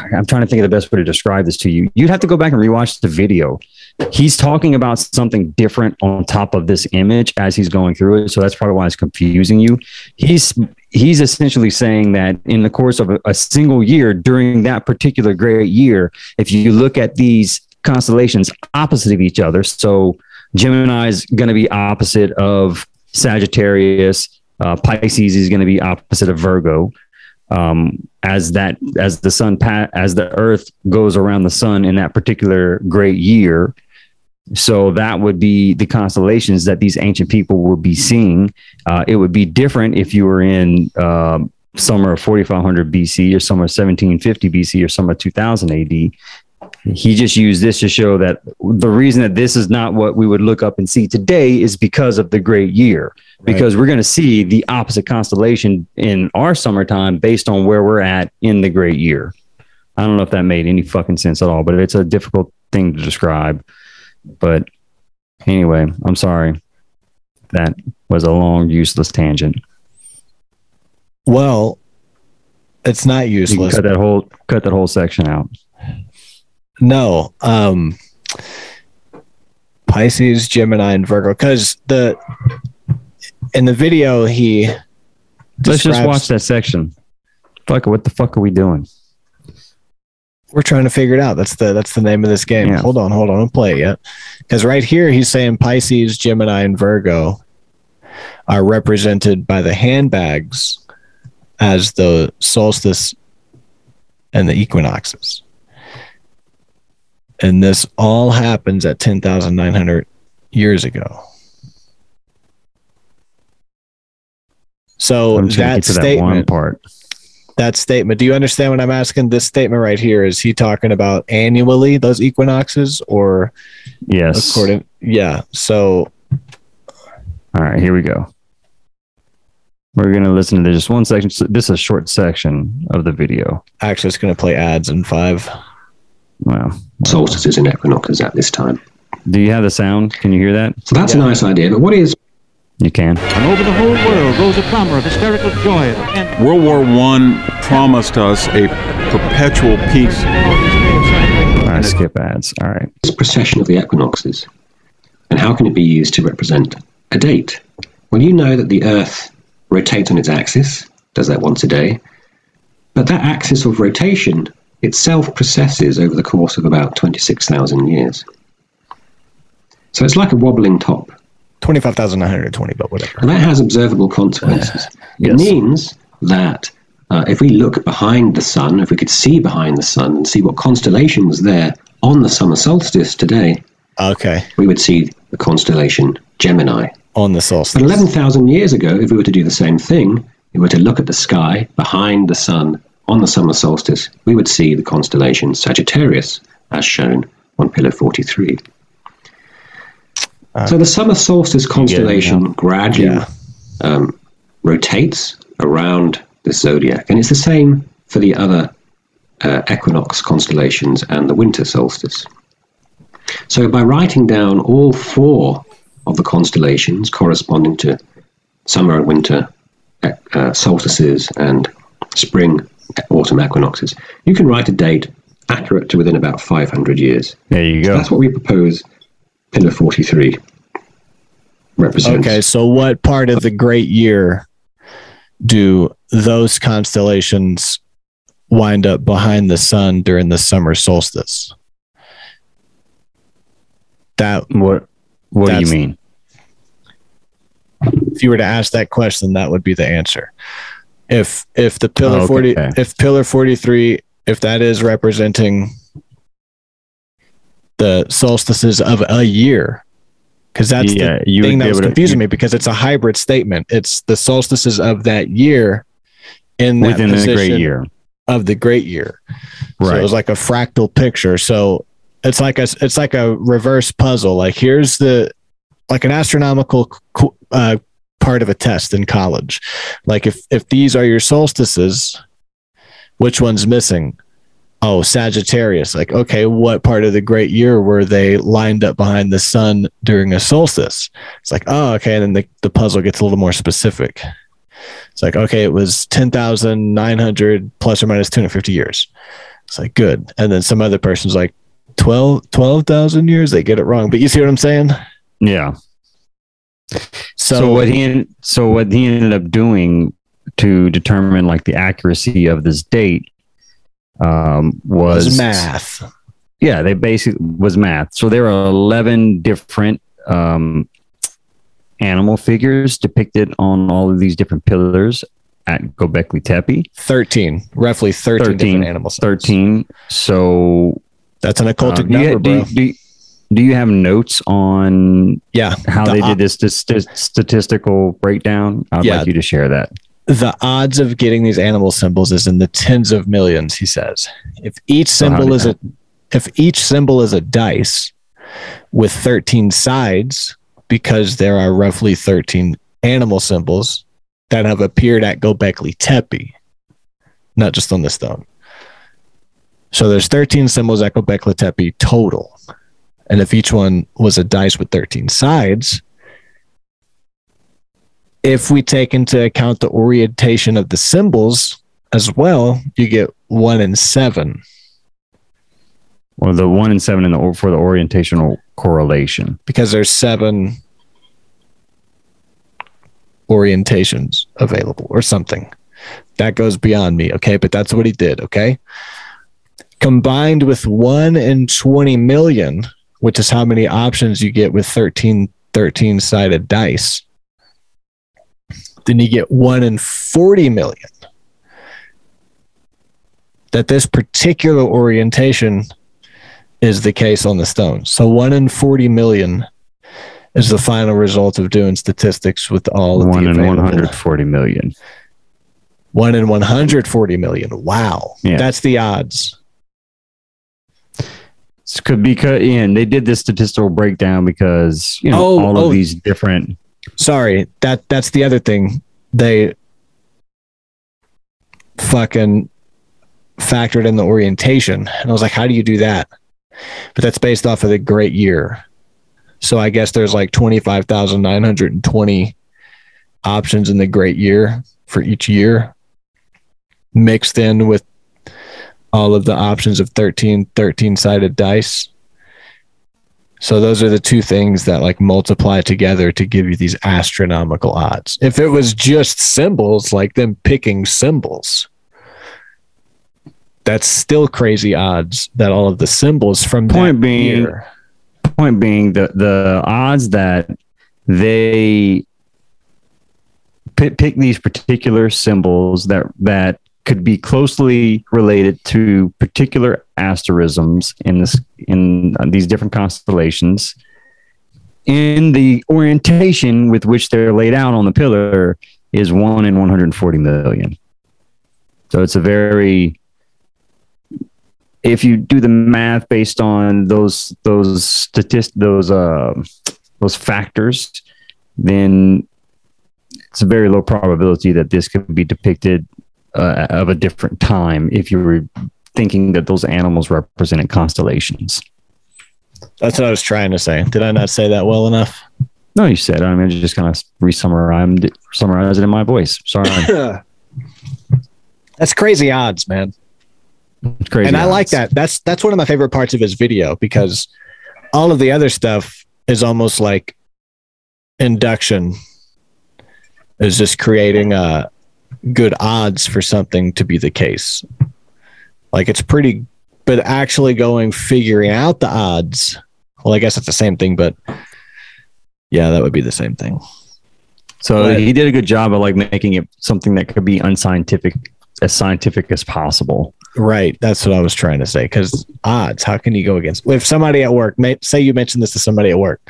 I'm trying to think of the best way to describe this to you. You'd have to go back and rewatch the video. He's talking about something different on top of this image as he's going through it. So that's probably why it's confusing you. He's he's essentially saying that in the course of a, a single year during that particular great year, if you look at these constellations opposite of each other, so Gemini is going to be opposite of Sagittarius, uh, Pisces is going to be opposite of Virgo um, as that as the sun pa- as the earth goes around the sun in that particular great year. So that would be the constellations that these ancient people would be seeing. Uh, it would be different if you were in um, summer of 4500 bc or summer of 1750 bc or summer of 2000 ad he just used this to show that the reason that this is not what we would look up and see today is because of the great year because we're going to see the opposite constellation in our summertime based on where we're at in the great year. I don't know if that made any fucking sense at all, but it's a difficult thing to describe. But anyway, I'm sorry. That was a long, useless tangent. Well, it's not useless. cut that whole cut that whole section out. No. Um Pisces, Gemini, and Virgo. Because the in the video he Let's just watch that section. Fuck, it, what the fuck are we doing? We're trying to figure it out. That's the that's the name of this game. Yeah. Hold on, hold on, don't play it yet. Because right here he's saying Pisces, Gemini, and Virgo are represented by the handbags as the solstice and the equinoxes. And this all happens at 10,900 years ago. So I'm just gonna that that statement, part. that statement, do you understand what I'm asking? This statement right here, is he talking about annually those equinoxes or Yes. according? Yeah. So All right, here we go. We're going to listen to just one section. So This is a short section of the video. actually, it's going to play ads in five. Wow. solstices and equinoxes at this time. Do you have the sound? Can you hear that? So that's a nice idea, but what is You can. And over the whole world rose a clamor of hysterical joy at. World War One promised us a perpetual peace. All right, skip ads. All right. this precession of the equinoxes? And how can it be used to represent a date? Well, you know that the Earth rotates on its axis, does that once a day, but that axis of rotation itself precesses over the course of about 26,000 years. So it's like a wobbling top. 25,920, but whatever. And that has observable consequences. It Yes. means that uh, if we look behind the sun, if we could see behind the sun and see what constellation was there on the summer solstice today, Okay. we would see the constellation Gemini. On the solstice. But 11,000 years ago, if we were to do the same thing, if we were to look at the sky behind the sun on the summer solstice, we would see the constellation Sagittarius, as shown on pillar 43. so the summer solstice constellation gradually Yeah. um, rotates around the zodiac, and it's the same for the other uh, equinox constellations and the winter solstice. So, by writing down all four of the constellations corresponding to summer and winter uh, uh, solstices and spring autumn equinoxes, you can write a date accurate to within about 500 years. There you go. That's what we propose Pillar 43 represents. Okay. So, what part of the great year do those constellations wind up behind the sun during the summer solstice? That What What do you mean? if you were to ask that question, that would be the answer. If if the pillar Oh, okay. forty, if pillar forty three, if that is representing the solstices of a year, because that's yeah, the thing that was able to confusing me because it's a hybrid statement. It's the solstices of that year in that within the great year. of the great year. So Right. it was like a fractal picture. So it's like a it's like a reverse puzzle. Like here's the like an astronomical uh, part of a test in college. Like if if these are your solstices, which one's missing? Oh, Sagittarius. Like, okay, what part of the great year were they lined up behind the sun during a solstice? It's like, oh, okay. And then the, the puzzle gets a little more specific. It's like, okay, it was 10,900 plus or minus 250 years. It's like, good. And then some other person's like, 12 12,000 years. They get it wrong. But you see what I'm saying? Yeah. So, So, what he so what he ended up doing to determine like the accuracy of this date um, was, was math. Yeah, they basically was math. So there are eleven different um, animal figures depicted on all of these different pillars at Gobekli Tepe. 13, roughly 13, 13, different animals. Thirteen. So That's an occultic um, number, do, you, bro. do, you, do you have notes on yeah. how The they did this, this, this statistical breakdown? I'd Yeah. like you to share that. the odds of getting these animal symbols is in the tens of millions he says if each symbol did is a if each symbol is a dice with 13 sides because there are roughly 13 animal symbols that have appeared at Gobekli Tepe not just on the stone so there's 13 symbols at Gobekli Tepe total and if each one was a dice with 13 sides if we take into account the orientation of the symbols as well, you get one in seven. Well, the one and seven in the for the orientational correlation. because there's seven orientations available or something. That goes beyond me, okay? But that's what he did, okay? Combined with 1 in 20 million, which is how many options you get with 13 13 sided dice. Then you get 1 in 40 million. That this particular orientation is the case on the stone. So 1 in 40 million is the final result of doing statistics with all of One the in 140 million. One in 140 million. Wow. Yeah. That's the odds. It's could because and they did this statistical breakdown because you know Oh, all oh. of these different Sorry. That that's the other thing. They fucking factored in the orientation. And I was like, how do you do that? But that's based off of the great year. So I guess there's like 25,920 options in the great year for each year mixed in with all of the options of 13 13 sided dice. So those are the two things that like multiply together to give you these astronomical odds. If it was just symbols, like them picking symbols, that's still crazy odds that all of the symbols from Point being- year- point being the the odds that they pick, pick these particular symbols that that could be closely related to particular asterisms in this in these different constellations. In the orientation with which they're laid out on the pillar is 1 in 140 million. So it's a very if you do the math based on those those statist those uh those factors, then it's a very low probability that this could be depicted uh, of a different time if you were thinking that those animals represented constellations. That's what I was trying to say. Did I not say that well enough? No, you said. I mean, just kind of re-summarize summarize it in my voice. Sorry, That's crazy odds, man. it's crazy. and I like that. That's that's one of my favorite parts of his video because all of the other stuff is almost like induction. Is just creating uh good odds for something to be the case. Like it's pretty but actually going figuring out the odds. Well, I guess it's the same thing, but yeah, that would be the same thing. So But- he did a good job of like making it something that could be unscientific, as scientific as possible. Right. That's what I was trying to say. Because odds, how can you go against? If somebody at work, may, say you mention this to somebody at work,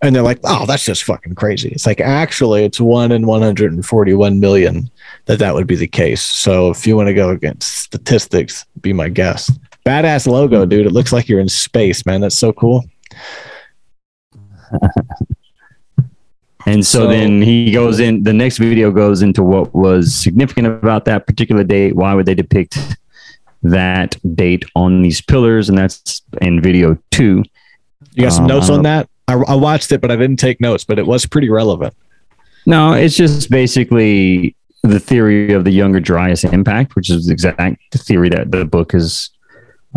and they're like, "Oh, that's just fucking crazy." It's like actually, it's one in one hundred and forty-one million that that would be the case. So if you want to go against statistics, be my guest. Badass logo, hmm. dude. It looks like you're in space, man. That's so cool. And so, So- then he goes in. The next video goes into what was significant about that particular date. Why would they depict that date on these pillars? And that's in video two. You got some Um, notes on that? I, I watched it, but I didn't take notes. But it was pretty relevant. No, it's just basically the theory of the Younger Dryas impact, which is the exact the theory that the book is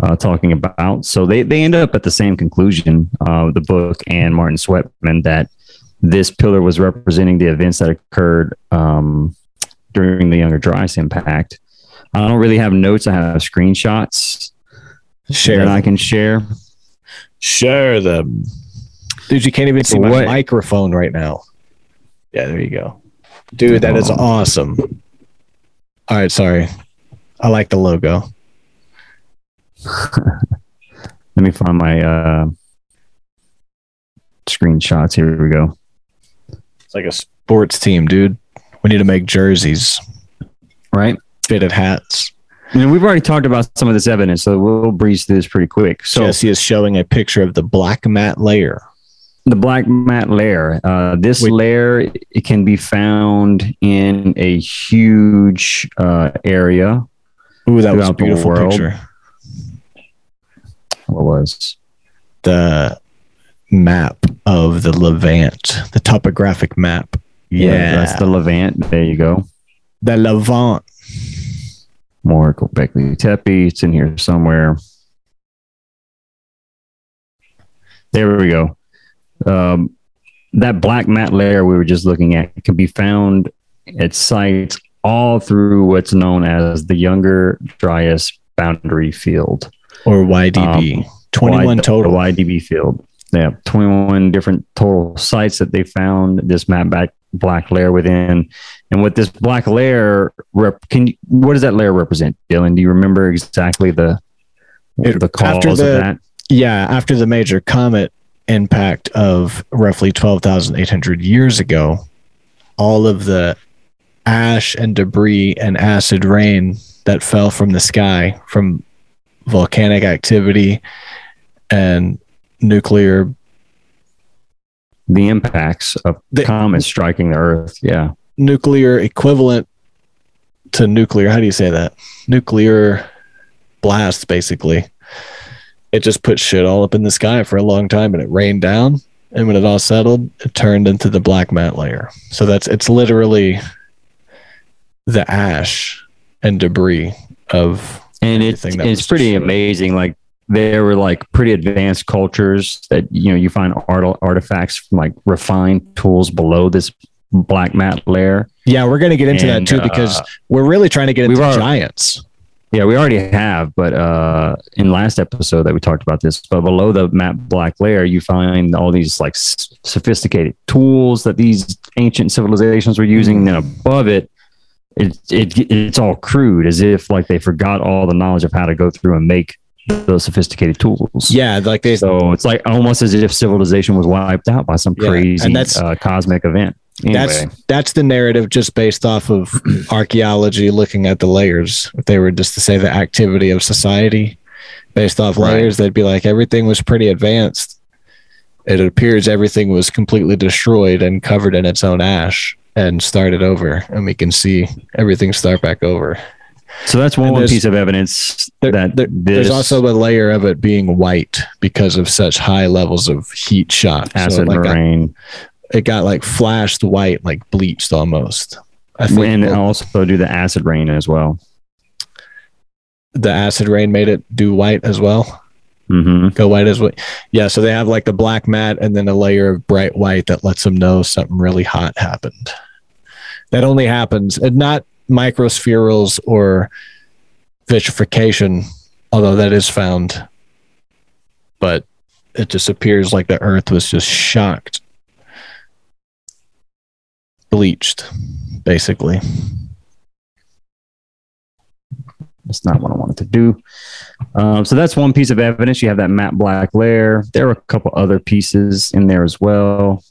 uh, talking about. So they, they end up at the same conclusion, uh, the book and Martin Sweatman, that this pillar was representing the events that occurred um, during the Younger Dryas impact. I don't really have notes. I have screenshots Share that. I can share. Share them. Dude, you can't even see my microphone right now. Yeah, there you go. Dude, that is awesome. All right, sorry. I like the logo. Let me find my uh, screenshots. Here we go. It's like a sports team, dude. We need to make jerseys, Right. Fitted hats. And we've already talked about some of this evidence, so we'll breeze through this pretty quick. So Jesse is showing a picture of the black mat layer. the black mat layer, uh, this Wait. layer it can be found in a huge uh, area. Ooh, that was a beautiful picture. What was? The map of the Levant, the topographic map. Yeah, that's the Levant. There you go. the Levant. More Göbekli Tepe. It's in here somewhere. There we go. Um, that black mat layer we were just looking at can be found at sites all through what's known as the Younger Dryas boundary field. or YDB. Um, 21 Y- total. YDB field. Yeah, 21 different total sites that they found this map back black layer within. And what this black layer rep can you, what does that layer represent, Dylan? Do you remember exactly the It- the cause after of that? Yeah, after the major comet impact of roughly 12,800 years ago, all of the ash and debris and acid rain that fell from the sky from volcanic activity and nuclear The impacts of The- comets striking the Earth. Yeah. nuclear equivalent to nuclear how do you say that nuclear blasts basically it just put shit all up in the sky for a long time and it rained down and when it all settled it turned into the black mat layer so that's it's literally the ash and debris of and it's it's pretty amazing. Like there were like pretty advanced cultures that you know you find art, artifacts from like refined tools below this black mat layer. yeah we're going to get into And, that too because uh, we're really trying to get into already- giants Yeah, we already have, but uh, in last episode that we talked about this, but below the matte black layer, you find all these like s- sophisticated tools that these ancient civilizations were using. And then above it, it, it it's all crude, as if like they forgot all the knowledge of how to go through and make those sophisticated tools. yeah like they So it's like almost as if civilization was wiped out by some Yeah, and crazy that's- uh, cosmic event. Anyway, That's that's the narrative just based off of archaeology looking at the layers. If they were just to say the activity of society based off Right. layers, they'd be like everything was pretty advanced. It appears everything was completely destroyed and covered in its own ash and started over, and we can see everything start back over. So that's one, one piece of evidence There- that there- there's also a layer of it being white because of such high levels of heat shock. Acid it, like rain. it got like flashed white, like bleached almost. I think and well, also do the acid rain as well. the acid rain made it do white as well. hmm Go white as well. Yeah, so they have like the black mat and then a layer of bright white that lets them know something really hot happened. That only happens, and not microspherules or vitrification, although that is found. But it just appears like the earth was just shocked, bleached, basically. That's not what I wanted to do. Um, so that's one piece of evidence. You have that matte black layer. There are a couple other pieces in there as well.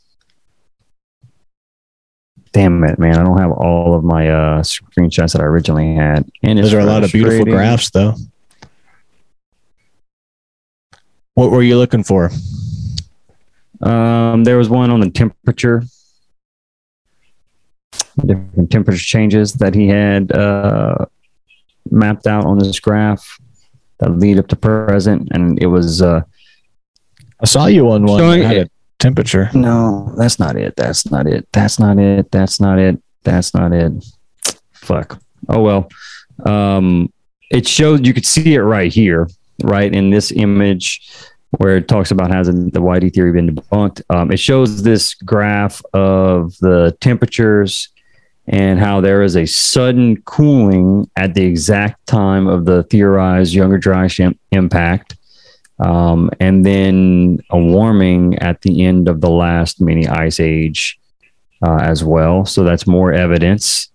Damn it, man! I don't have all of my uh, screenshots that I originally had. And it's Those are a lot of beautiful graphs, though. What were you looking for? Um, there was one on the temperature different temperature changes that he had uh, mapped out on this graph that lead up to present, and it was uh, I saw you on one Showing temperature. no, that's not it. That's not it. That's not it. That's not it. That's not it. Fuck. Oh well. Um, it showed you could see it right here, right in this image where it talks about hasn't the YD theory been debunked. Um, it shows this graph of the temperatures and how there is a sudden cooling at the exact time of the theorized younger Dryas impact um, and then a warming at the end of the last mini ice age uh, as well. So that's more evidence.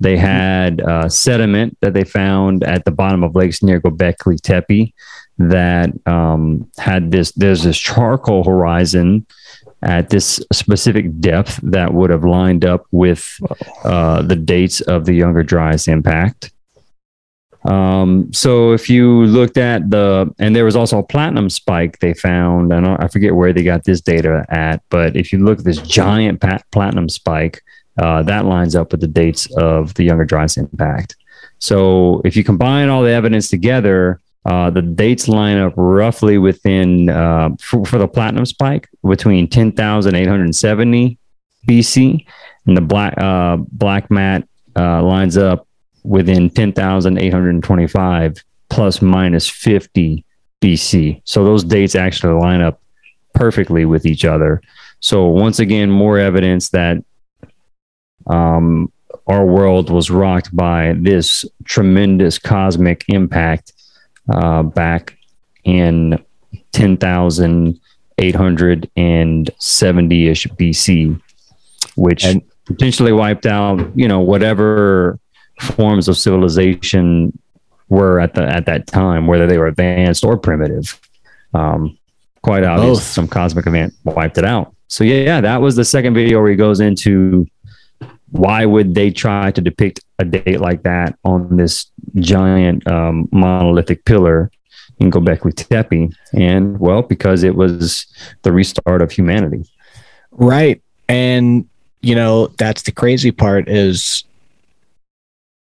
They had uh, sediment that they found at the bottom of lakes near Gobekli Tepe that um, had this. There's this charcoal horizon at this specific depth that would have lined up with uh, the dates of the Younger Dryas impact. Um, so if you looked at the, and there was also a platinum spike they found, and I forget where they got this data at, but if you look at this giant pa- platinum spike, uh, that lines up with the dates of the Younger Dryas impact. So if you combine all the evidence together, uh, the dates line up roughly within uh, for, for the platinum spike between 10,870 BC, and the black uh, black mat uh, lines up within 10,825 plus minus 50 BC. So those dates actually line up perfectly with each other. So once again, more evidence that um, our world was rocked by this tremendous cosmic impact uh, back in 10,870 ish BC, which And- potentially wiped out, you know, whatever forms of civilization were at the at that time, whether they were advanced or primitive. Um, quite obvious, Both. some cosmic event wiped it out. So yeah, yeah, that was the second video where he goes into why would they try to depict a date like that on this giant um, monolithic pillar in Gobekli Tepe? And well, because it was the restart of humanity. Right. And you know, that's the crazy part is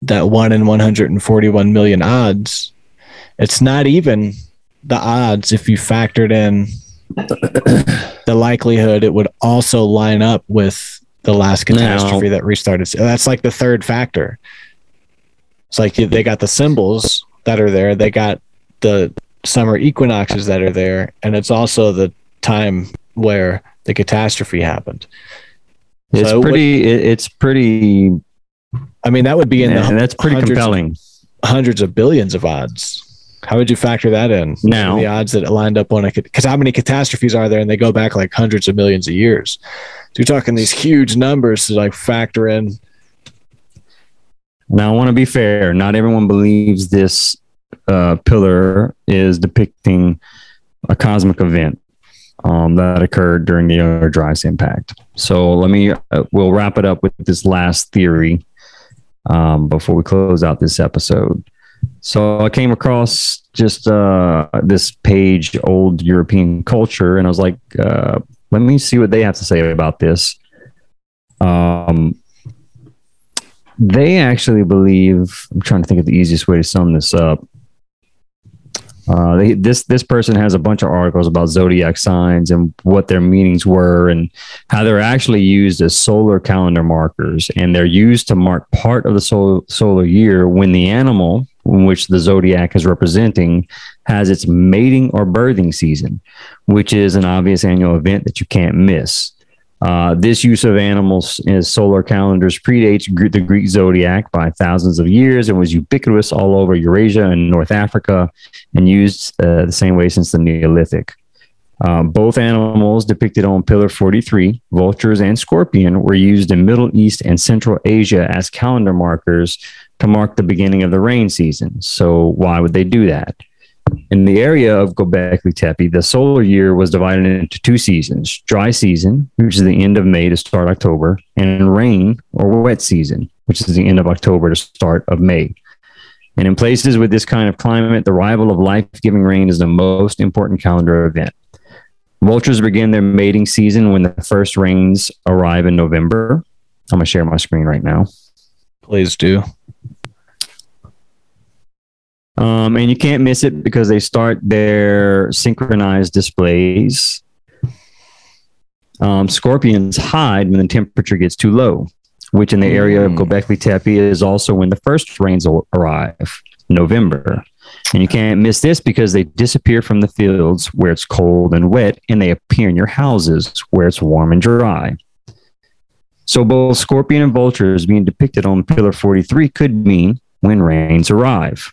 that one in 141 million odds. It's not even the odds if you factored in the likelihood it would also line up with the last catastrophe that restarted. So that's like the third factor. It's like they got the symbols that are there, they got the summer equinoxes that are there, and it's also the time where the catastrophe happened. It's So pretty. it, it's pretty. I mean, that would be in the and that's pretty hundreds of- compelling. hundreds of billions of odds. How would you factor that in? Now- the odds that it lined up on a because how many catastrophes are there, and they go back like hundreds of millions of years. So you're talking these huge numbers to like factor in. Now, I want to be fair. Not everyone believes this uh, pillar is depicting a cosmic event um, that occurred during the Dryas impact. So let me. Uh, we'll wrap it up with this last theory um, before we close out this episode. So I came across just uh, this page, old European culture, and I was like, uh, let me see what they have to say about this. Um, they actually believe. I'm trying to think of the easiest way to sum this up. Uh, they, this this person has a bunch of articles about zodiac signs and what their meanings were and how they're actually used as solar calendar markers and they're used to mark part of the solar solar year when the animal in which the zodiac is representing has its mating or birthing season, which is an obvious annual event that you can't miss. Uh, this use of animals in solar calendars predates the Greek zodiac by thousands of years and was ubiquitous all over Eurasia and North Africa and used uh, the same way since the Neolithic. Um, both animals depicted on Pillar 43, vultures and scorpion, were used in Middle East and Central Asia as calendar markers to mark the beginning of the rain season. So, why would they do that? In the area of Gobekli Tepe, the solar year was divided into two seasons dry season, which is the end of May to start October, and rain or wet season, which is the end of October to start of May. And in places with this kind of climate, the arrival of life giving rain is the most important calendar event. Vultures begin their mating season when the first rains arrive in November. I'm gonna share my screen right now. Please do. Um, and you can't miss it because they start their synchronized displays. Um, scorpions hide when the temperature gets too low, which in the area of. Gobekli Tepe is also when the first rains arrive, November. And you can't miss this because they disappear from the fields where it's cold and wet, and they appear in your houses where it's warm and dry. So both scorpion and vultures being depicted on Pillar 43 could mean when rains arrive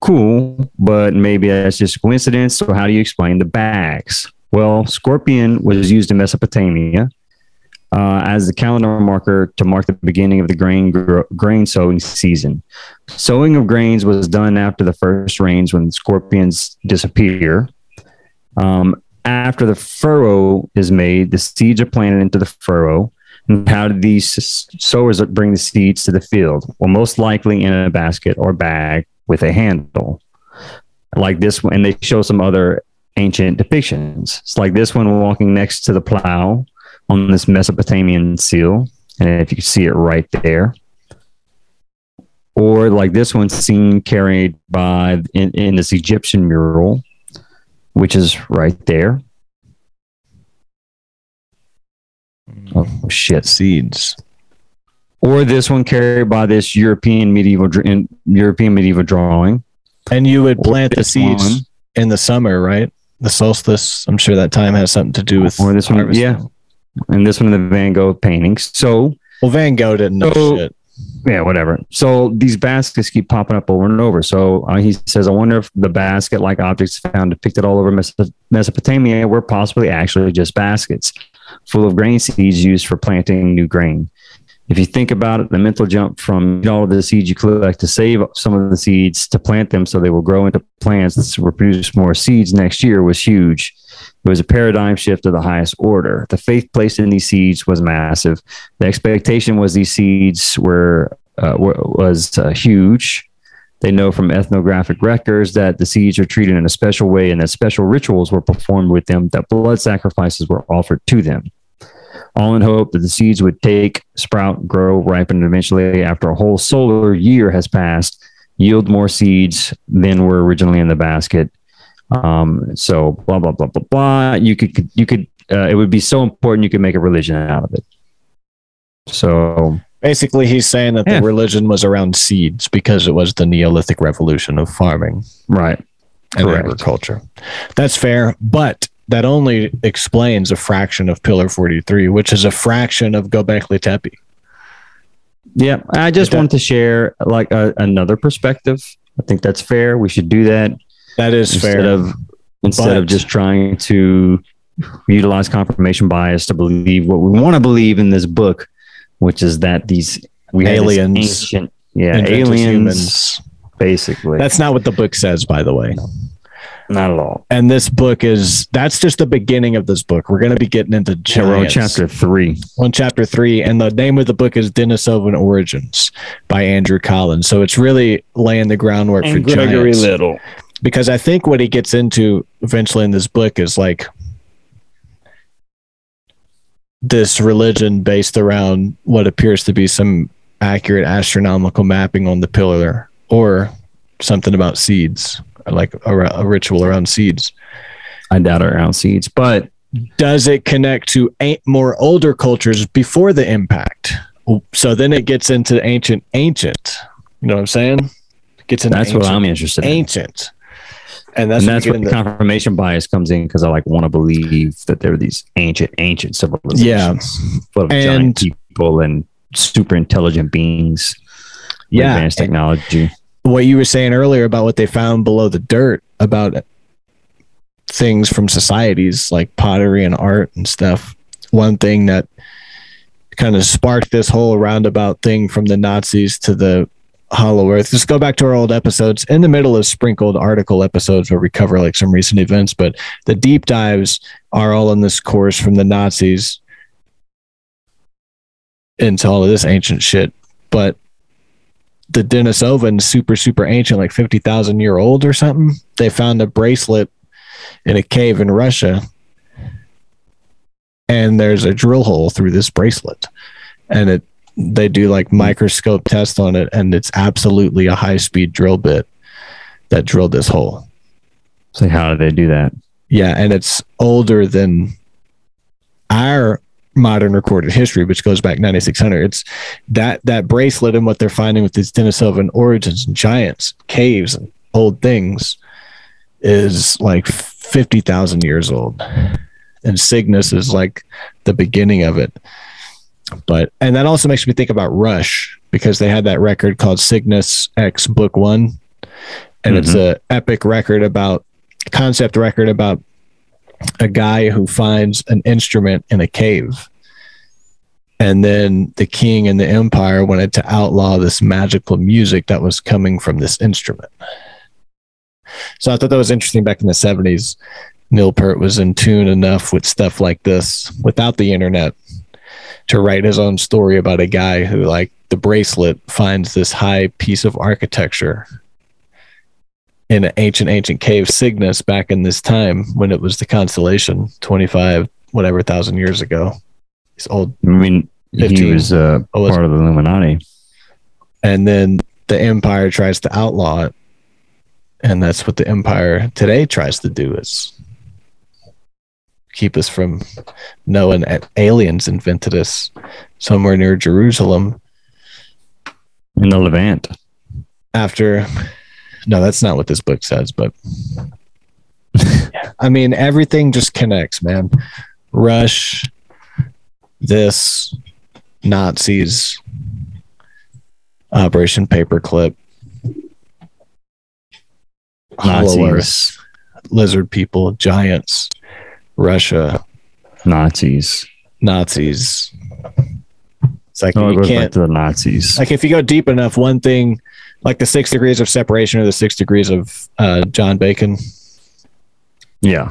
cool, but maybe that's just a coincidence. So, how do you explain the bags? Well, scorpion was used in Mesopotamia uh, as the calendar marker to mark the beginning of the grain grain sowing season. Sowing of grains was done after the first rains when scorpions disappear. Um, after the furrow is made, the seeds are planted into the furrow. And how do these sowers bring the seeds to the field? Well, most likely in a basket or bag with a handle, like this one. And they show some other ancient depictions. It's like this one walking next to the plow on this Mesopotamian seal. And if you see it right there. Or like this one seen carried by in, in this Egyptian mural, which is right there. Hmm. Oh shit! Seeds. Or this one carried by this European medieval in- European medieval drawing. And you would plant the seeds one. in the summer, right? The solstice. I'm sure that time has something to do with Or this one, harvesting. yeah. and this one of the Van Gogh paintings. So Well, Van Gogh didn't know So- shit. yeah, whatever. So these baskets keep popping up over and over. So uh, he says, I wonder if the basket-like objects found depicted all over Meso- Mesopotamia were possibly actually just baskets full of grain seeds used for planting new grain. If you think about it, the mental jump from all of the seeds you collect to save some of the seeds to plant them so they will grow into plants that will produce more seeds next year was huge. It was a paradigm shift of the highest order. The faith placed in these seeds was massive. The expectation was these seeds were, uh, was uh, huge. They know from ethnographic records that the seeds are treated in a special way and that special rituals were performed with them, that blood sacrifices were offered to them. All in hope that the seeds would take, sprout, grow, ripen, and eventually, after a whole solar year has passed, yield more seeds than were originally in the basket. Um, so blah blah blah blah blah. You could you could uh, it would be so important you could make a religion out of it. So Basically, he's saying that Yeah. the religion was around seeds because it was the Neolithic revolution of farming right, and Correct. agriculture. That's fair, but that only explains a fraction of Pillar 43, which is a fraction of Gobekli Tepe. Yeah, I just wanted to share like a, another perspective. I think that's fair. We should do that That is instead fair. of instead of just trying to utilize confirmation bias to believe what we want to believe in this book, which is that these we Aliens. ancient, yeah, aliens, humans. basically. That's not what the book says, by the way. Not at all. And this book is that's just the beginning of this book. We're going to be getting into Yeah, we're on chapter three. on chapter three, and the name of the book is Denisovan Origins by Andrew Collins. So it's really laying the groundwork for giants. Little. Because I think what he gets into eventually in this book is like this religion based around what appears to be some accurate astronomical mapping on the pillar or something about seeds, like a, a ritual around seeds. I doubt it around seeds, but does it connect to more older cultures before the impact? So then it gets into ancient, ancient. You know what I'm saying? Gets into that's what ancient, I'm interested in. ancient, and that's, and when that's where the confirmation bias comes in because I like want to believe that there are these ancient, ancient civilizations Yeah. full of And- giant people and super intelligent beings Yeah. advanced technology. What you were saying earlier about what they found below the dirt about things from societies like pottery and art and stuff. One thing that kind of sparked this whole roundabout thing from the Nazis to the Hollow Earth. Just go back to our old episodes. In the middle is sprinkled article episodes where we cover like some recent events, but the deep dives are all in this course from the Nazis into all of this ancient shit. But the Denisovan super super ancient, like fifty thousand year old or something. They found a bracelet in a cave in Russia, and there's a drill hole through this bracelet, and it they do like microscope tests on it, and it's absolutely a high speed drill bit that drilled this hole. So how did they do that? Yeah, and it's older than our modern recorded history, which goes back 9600. It's that that bracelet and what they're finding with these Denisovan origins and giants, caves, and old things is like 50,000 years old. And Cygnus is like the beginning of it. But, and that also makes me think about Rush because they had that record called Cygnus X Book One. And it's mm-hmm. a epic record about, concept record about a guy who finds an instrument in a cave. And then the king and the empire wanted to outlaw this magical music that was coming from this instrument. So I thought that was interesting back in the 70s. Neil Peart was in tune enough with stuff like this without the internet to write his own story about a guy who, like, the bracelet finds this high piece of architecture in an ancient, ancient cave, Cygnus, back in this time when it was the constellation 25, whatever thousand years ago. These old I mean, he 15. was uh, Oh, part of the Illuminati. and then the empire tries to outlaw it and that's what the empire today tries to do is keep us from knowing that aliens invented us somewhere near jerusalem in the Levant. after no that's not what this book says but i mean everything just connects man rush this nazis operation paperclip Hollow Earth, lizard people giants russia Nazis. nazis it's like No, it you goes back can't to the Nazis. like if you go deep enough one thing like the six degrees of separation or the six degrees of uh, john bacon yeah.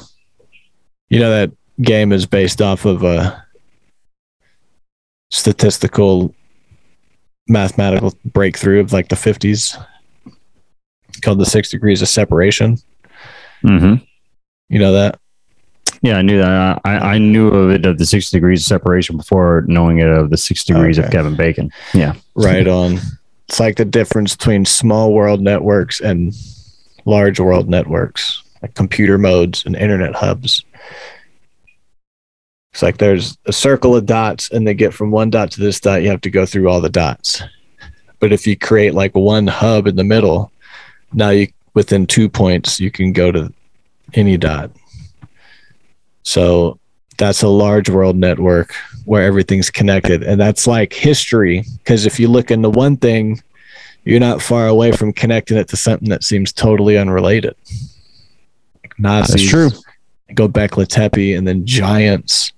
You know that game is based off of a statistical mathematical breakthrough of like the 50s called the 6 degrees of separation. Mm-hmm. You know that? Yeah, I knew that. I, I knew of it of the six degrees of separation before knowing it of the six degrees of Kevin Bacon. Yeah. Right on. It's like the difference between small world networks and large world networks, like computer modes and internet hubs. It's like there's a circle of dots, and they get from one dot to this dot, you have to go through all the dots. But if you create like one hub in the middle, now you within two points, you can go to any dot. So that's a large world network where everything's connected. And that's like history. Because if you look into one thing, you're not far away from connecting it to something that seems totally unrelated. Like Nazis, That's true. Gobekli Tepe, and then giants.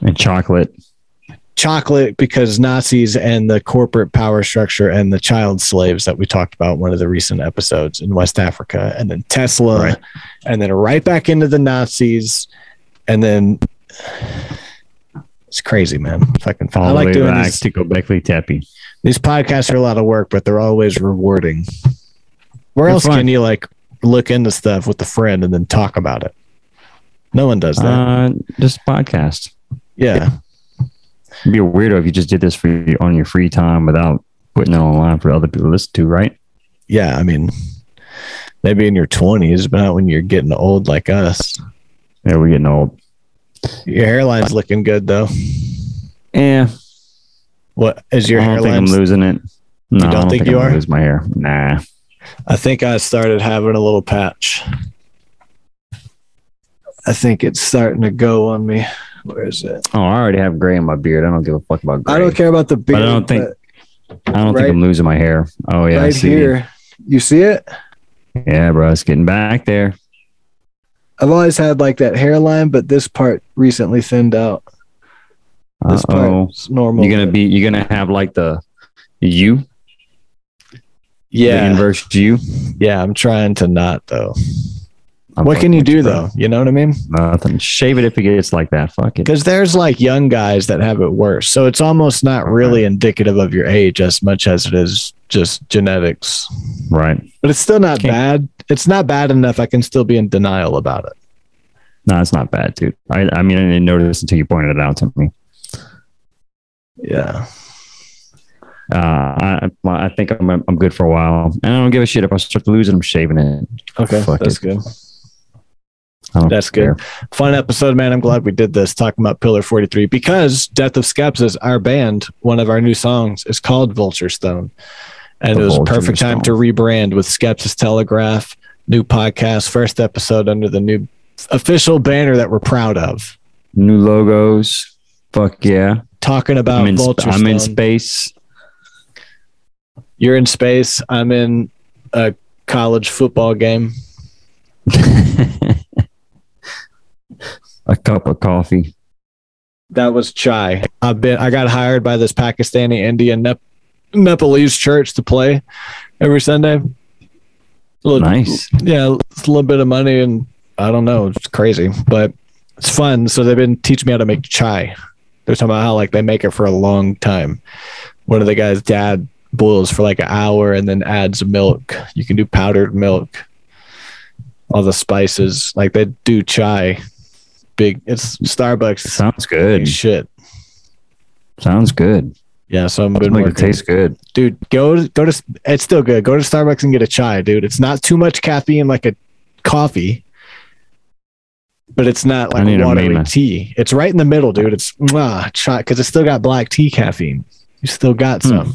And chocolate. Chocolate, because Nazis and the corporate power structure and the child slaves that we talked about in one of the recent episodes in West Africa, and then Tesla, Right. and then right back into the Nazis, and then it's crazy, man. Fucking, All I like doing back these. to Gobekli Tepe. These podcasts are a lot of work, but they're always rewarding. Where They're else fun. can you like look into stuff with a friend and then talk about it? No one does that. Uh, just podcast. yeah. It'd be a weirdo if you just did this for you on your free time without putting it online for other people to listen to, right? Yeah. I mean, maybe in your 20s, but not when you're getting old like us. Yeah, we're getting old. Your hairline's looking good, though. Yeah, What is your hair? I don't think I'm losing it. No, I don't think I'm you gonna are? Lose my hair? Nah. I think I started having a little patch. I think it's starting to go on me. Where is it? Oh, I already have gray in my beard. I don't give a fuck about gray. I don't care about the beard. But I don't think- I don't right- think I'm losing my hair. Oh yeah, I right see. here. You see it? Yeah, bro, it's getting back there. I've always had like that hairline, but this part recently thinned out. This Uh-oh. part's normal. You're gonna be. You're gonna have like the U, the yeah, inverse U. yeah. I'm trying to not though. I'm what can you do though? You know what I mean? Nothing. Shave it if it gets like that. Fuck it. Because there's like young guys that have it worse, so it's almost not really indicative of your age as much as it is just genetics. Right. But it's still not Can't- bad. It's not bad enough. I can still be in denial about it. No, it's not bad, dude. I. I mean, I didn't notice until you pointed it out to me. Yeah. Uh, I I think I'm I'm good for a while, and I don't give a shit if I start to lose it. I'm shaving it. Okay, Fuck that's it. good. Don't That's care. good. Fun episode, man. I'm glad we did this talking about Pillar 43 because Death of Skepsis, our band, one of our new songs is called Vulture Stone. And The it was Vulture perfect time to rebrand with Skepsis Telegraph, new podcast, first episode under the new official banner that we're proud of. New logos. Fuck yeah. Talking about I'm in, Vulture I'm in space. You're in space. I'm in a college football game. a cup of coffee. That was chai. I've been. I got hired by this Pakistani Indian Nep- Nepalese church to play every Sunday. Little- Nice. Yeah, it's a little bit of money, and I don't know. It's crazy, but it's fun. So they've been teaching me how to make chai. They're talking about how like they make it for a long time. One of the guys' dad boils for like an hour and then adds milk. You can do powdered milk. All the spices, like they do chai. Big. It's Starbucks. Sounds good. shit. Sounds good. Yeah, so Make been it working. taste good. dude, go to, go to. It's still good. Go to Starbucks and get a chai, dude. It's not too much caffeine like a coffee, but it's not like a watery main- tea. It's right in the middle, dude. It's mwah, chai because it's still got black tea caffeine. You still got Hmm. some.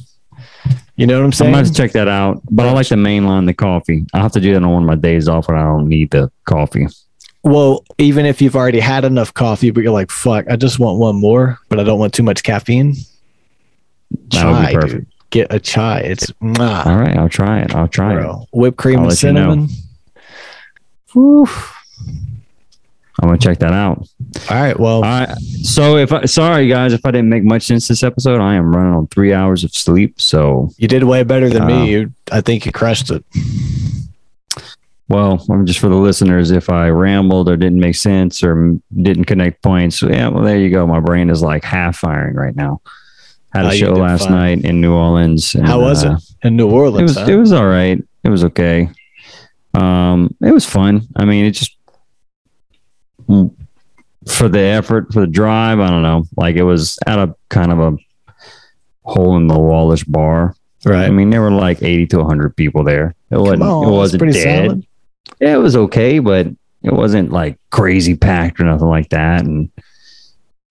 You know what I'm I'm saying? about to check that out, but I like to mainline the coffee. I have to do that on one of my days off when I don't need the coffee. Well, even if you've already had enough coffee, but you're like, fuck, I just want one more, but I don't want too much caffeine. That would be Chai, perfect. dude. Get a chai. It's mwah, All right, I'll try it. I'll try it. Whipped cream I'll and let you know. cinnamon. I'm gonna check that out. All right. Well, All right. So if I sorry guys if I didn't make much sense this episode, I am running on three hours of sleep. So You did way better than Uh, me. You, I think you crushed it. Well, I'm just for the listeners. If I rambled or didn't make sense or didn't connect points, yeah, well, there you go. My brain is like half firing right now. Had a show last night in New Orleans. and, How was uh, it in New It Orleans? was huh? it was all right. It was okay. Um, it was fun. I mean, it just for the effort for the drive. I don't know. Like it was at a kind of a hole in the wallish bar. right. I mean, there were like eighty to hundred people there. It wasn't. On, it wasn't pretty dead. solid. Yeah, it was okay, but it wasn't like crazy packed or nothing like that. And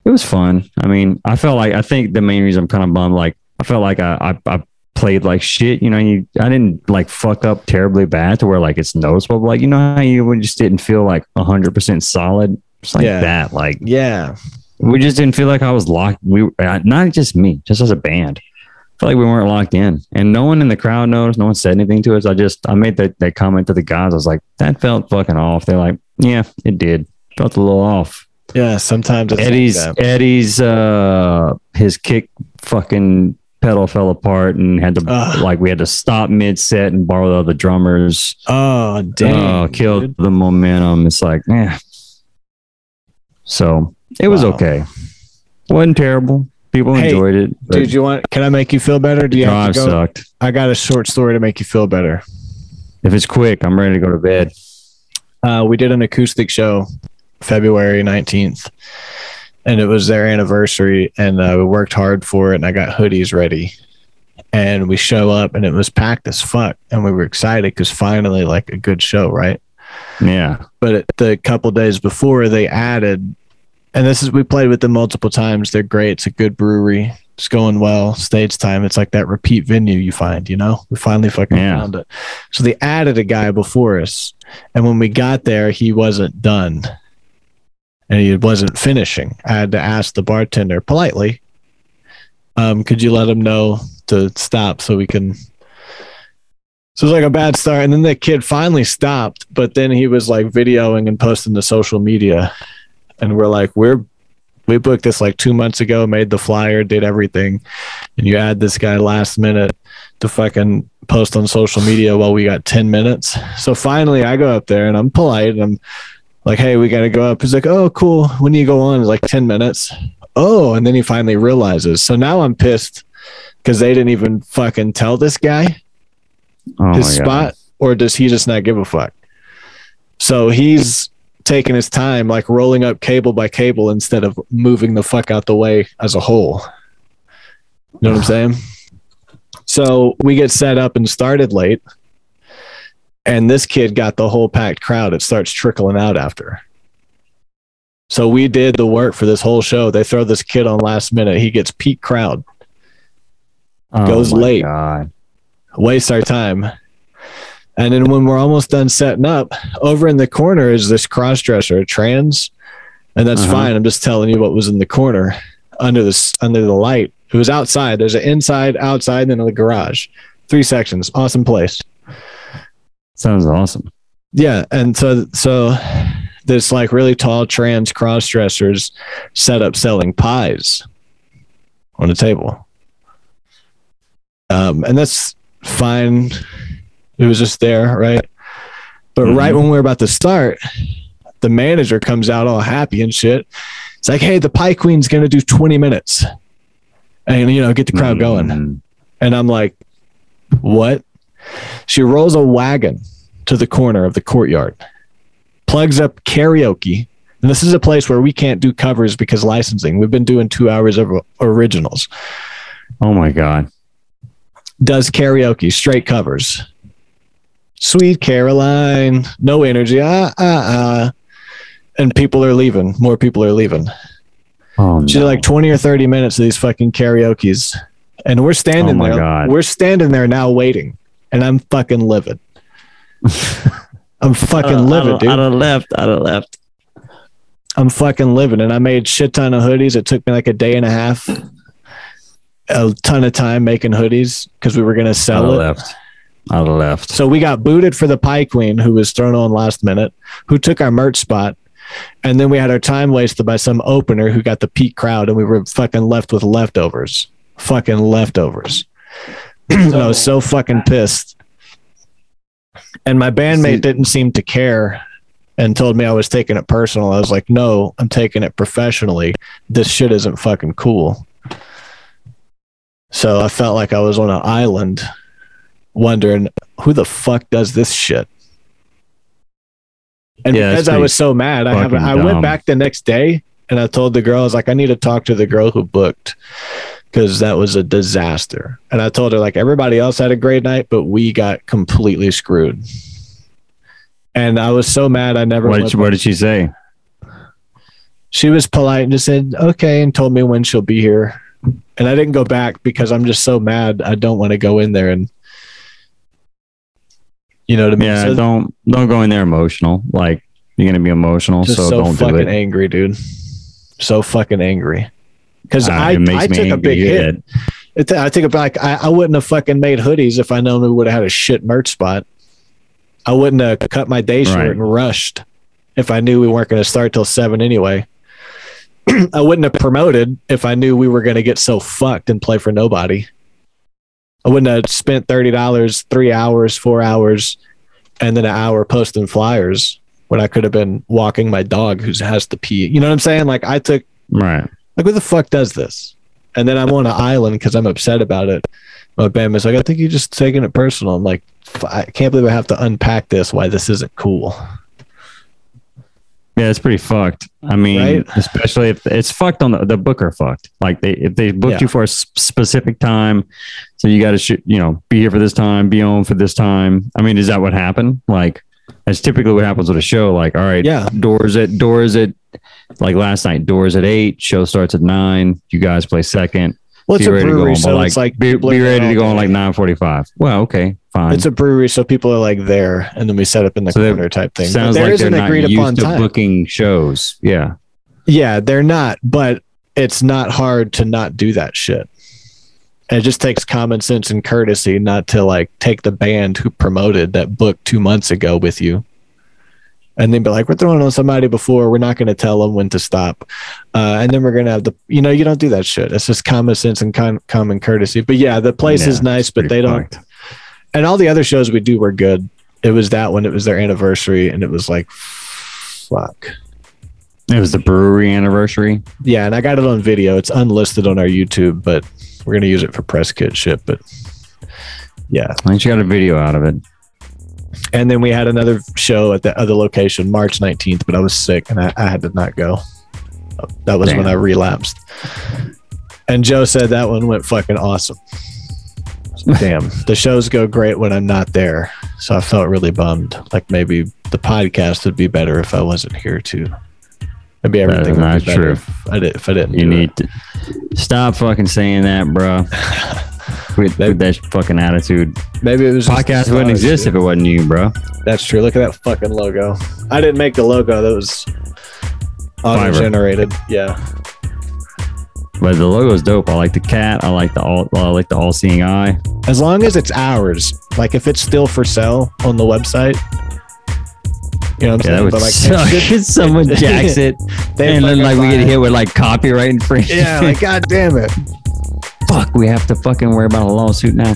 it was fun. I mean, I felt like I think the main reason I'm kind of bummed, like I felt like I I, I played like shit. You know, you I didn't like fuck up terribly bad to where like it's noticeable. Like you know how you just didn't feel like hundred percent solid. It's like Yeah. that. Like Yeah. we just didn't feel like I was locked. We uh, not just me, just as a band. I feel like we weren't locked in, and no one in the crowd noticed. No one said anything to us. I just I made that, that comment to the guys. I was like, that felt fucking off. They're like, yeah, it did. Felt a little off. Yeah. Sometimes it's Eddie's like. Eddie's uh his kick fucking pedal fell apart and had to Ugh. like we had to stop mid set and borrow the other drummers. Oh, dang. oh, killed dude. the momentum. It's like, yeah. So it was Wow. okay. wasn't terrible. People Hey, enjoyed it. Dude, you want? Can I make you feel better? Do you have to go? sucked. I got a short story to make you feel better. If it's quick, I'm ready to go to bed. Uh, we did an acoustic show February 19th, and it was their anniversary, and uh, we worked hard for it, and I got hoodies ready. And we show up, and it was packed as fuck, and we were excited because finally, like a good show, right? Yeah. but it, the couple days before they added and this is we played with them multiple times. They're great. It's a good brewery. It's going well. Stage time it's like that repeat venue you find you know? We finally fucking Yeah. found it. So they added a guy before us. And when we got there he wasn't done. And he wasn't finishing. I had to ask the bartender politely um could you let him know to stop so we can so it was like a bad start. And then the kid finally stopped, but then he was like videoing and posting to social media. And we're like, we're we booked this like two months ago, made the flyer, did everything. And you add this guy last minute to fucking post on social media while we got 10 minutes. So finally I go up there and I'm polite and I'm like, hey, we gotta go up. He's like, Oh, cool. When do you go on? It's like 10 minutes. Oh, and then he finally realizes. So now I'm pissed because they didn't even fucking tell this guy Oh his God. spot, or does he just not give a fuck? So he's taking his time, like rolling up cable by cable instead of moving the fuck out the way as a whole. You know what I'm saying? So we get set up and started late. And this kid got the whole packed crowd. It starts trickling out after. So we did the work for this whole show. They throw this kid on last minute. He gets peak crowd, Oh Goes my late. God. waste our time. And then when we're almost done setting up, over in the corner is this cross dresser, trans, and that's Uh-huh. fine. I'm just telling you what was in the corner under this under the light. It was outside. There's an inside, outside, and then a garage. Three sections. Awesome place. Sounds awesome. Yeah, and so so this like really tall trans cross dressers set up selling pies on the table. Um, and that's fine. It was just there, right? But Mhm. right when we're about to start, the manager comes out all happy and shit. It's like, hey, the pie queen's gonna do 20 minutes. And you know, get the crowd going. Mm. And I'm like, what? She rolls a wagon to the corner of the courtyard, plugs up karaoke. And this is a place where we can't do covers because licensing. We've been doing two hours of originals. Oh my God. Does karaoke, straight covers. Sweet Caroline, no energy. Ah, ah, ah. And people are leaving. More people are leaving. Oh She did no. like 20 or 30 minutes of these fucking karaoke's. And we're standing Oh my there. God. We're standing there now waiting. And I'm fucking livid. I'm fucking livid, dude. I'd have left. I'd have left. I'm fucking living. And I made shit ton of hoodies. It took me like a day and a half, a ton of time making hoodies because we were going to I'd sell it. left. I'd have left. So we got booted for the Pie Queen, who was thrown on last minute, who took our merch spot. And then we had our time wasted by some opener who got the peak crowd, and we were fucking left with leftovers. Fucking leftovers. and I was so fucking pissed. And my bandmate See- didn't seem to care and told me I was taking it personal. I was like, no, I'm taking it professionally. This shit isn't fucking cool. So I felt like I was on an island wondering who the fuck does this shit. And Yeah, because I was so mad, I have I went back the next day and I told the girl I was like, I need to talk to the girl who booked because that was a disaster. And I told her like everybody else had a great night, but we got completely screwed. And I was so mad I never. What did, she, what did she say? she was polite and just said okay and told me when she'll be here and i didn't go back because i'm just so mad i don't want to go in there and you know what i mean Yeah, so don't don't go in there emotional. Like you're gonna be emotional, so, so, don't do fucking it. angry dude so fucking angry because Ah, I, I took a big hit it, I think about like I, I wouldn't have fucking made hoodies if I known we would have had a shit merch spot. I wouldn't have cut my day short Right. and rushed if I knew we weren't going to start till seven anyway. I wouldn't have promoted if I knew we were going to get so fucked and play for nobody. I wouldn't have spent thirty dollars, three hours, four hours, and then an hour posting flyers when I could have been walking my dog who has to pee. You know what I'm saying? Like I took Right. like, who the fuck does this? And then I'm on an island because I'm upset about it. My bandmate's like, I think you're just taking it personal. I'm like, I can't believe I have to unpack this. Why this isn't cool? Yeah, it's pretty fucked. I mean, Right? especially if it's fucked on the, the booker fucked. Like they if they booked Yeah. you for a specific time, so you got to shoot, you know, be here for this time, be on for this time. I mean, is that what happened? Like that's typically what happens with a show. Like, all right, Yeah. doors at doors at like last night, doors at eight, show starts at nine. You guys play second. Well, it's a ready to go brewery, so like, it's like be, be ready to go on like nine forty five. Well, okay, fine. It's a brewery, so people are like there, and then we set up in the So corner type thing. But Sounds there like they're an not agreed upon used to time. booking shows. Yeah. Yeah, they're not, but it's not hard to not do that shit. And it just takes common sense and courtesy not to like take the band who promoted that book two months ago with you and then be like, we're throwing on somebody before. We're not going to tell them when to stop. Uh, and then we're going to have the, you know, you don't do that shit. It's just common sense and con- common courtesy. But yeah, the place Yeah, is nice, but they don't, and all the other shows we do were good. It was that one, it was their anniversary, and it was like, fuck. It was the brewery anniversary. Yeah, and I got it on video. It's unlisted on our YouTube, but we're gonna use it for press kit shit. But yeah, I think you got a video out of it. And then we had another show at the other location, March nineteenth, but I was sick and I, I had to not go. That was when I relapsed. And Joe said that one went fucking awesome. damn, the shows go great when I'm not there. So I felt really bummed. Like maybe the podcast would be better if I wasn't here too. Maybe everything would not be better true. if I, did, if I didn't. You need it. to stop fucking saying that, bro. with, with that fucking attitude. Maybe it was Podcast wouldn't exist dude. if it wasn't you, bro. That's true. Look at that fucking logo. I didn't make the logo. That was auto generated. Yeah. But the logo's dope. I like the cat. I like the all. I like the all-seeing eye. As long as it's ours. Like if it's still for sale on the website. You know what I'm Yeah, that saying? would But like, suck should- someone jacks it, and then fucking like we get hit with like copyright infringement. Yeah, like god damn it. Fuck, we have to fucking worry about a lawsuit now.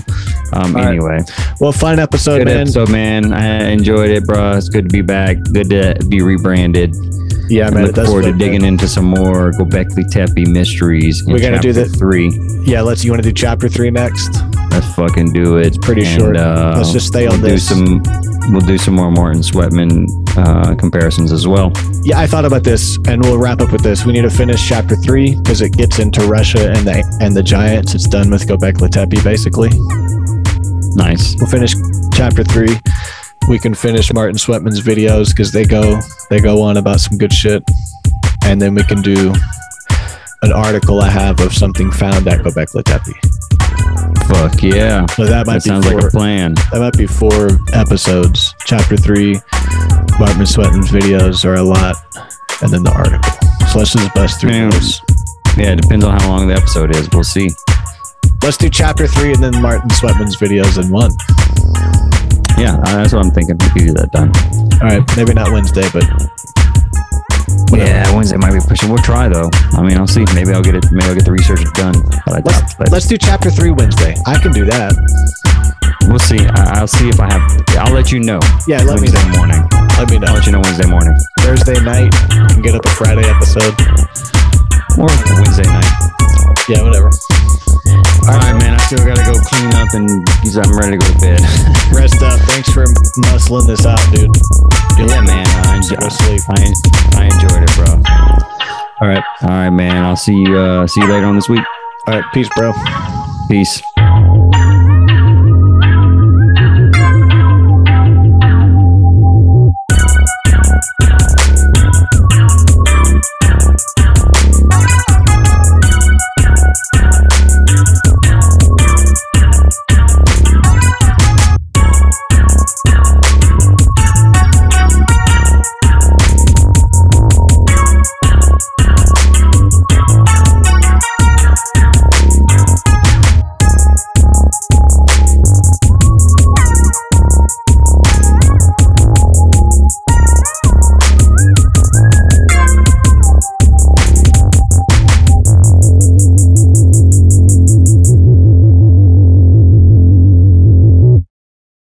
Um, All right. anyway, Well, fun episode, good man. episode, man. I enjoyed it, bro. It's good to be back. Good to be rebranded. Yeah, man. looking forward to digging good. into some more Gobekli Tepe mysteries. We're gonna do the- three. Yeah, let's. You want to do chapter three next? Let's fucking do it. It's pretty And, short. Uh, Let's just stay we'll on do this. some. We'll do some more Martin Sweatman uh, comparisons as well. Yeah, I thought about this, and we'll wrap up with this. We need to finish chapter three because it gets into Russia and the and the giants. It's done with Gobekli Tepe, basically. Nice. We'll finish chapter three. We can finish Martin Sweatman's videos because they go they go on about some good shit, and then we can do an article I have of something found at Gobekli Tepe. Fuck yeah. So that might That be sounds four, like a plan. that might be four episodes. Chapter three, Martin Sweatman's videos are a lot, and then the article. So let's just bust through Man. those. Yeah, it depends on how long the episode is. We'll see. Let's do chapter three and then Martin Sweatman's videos in one. Yeah, uh, that's what I'm thinking. We could do that done. All right, maybe not Wednesday, but whatever. Yeah, Wednesday might be pushing. We'll try though. I mean, I'll see. Maybe I'll get it. Maybe I'll get the research done. But I Let's but let's do chapter three Wednesday. I can do that. we'll see. I, I'll see if I have. I'll let you know. Yeah, let me Wednesday know. morning. Let me know. I'll let you know Wednesday morning Thursday night, you can get up a Friday episode. or Wednesday night. Yeah, whatever. All right, man. I still gotta go clean up and I'm ready to go to bed. Rest up. Thanks for muscling this out, dude. Yeah, man. I, enjoy, go sleep. I, I enjoyed it, bro. All right. All right, man. I'll see you. Uh, see you later on this week. All right. Peace, bro. Peace.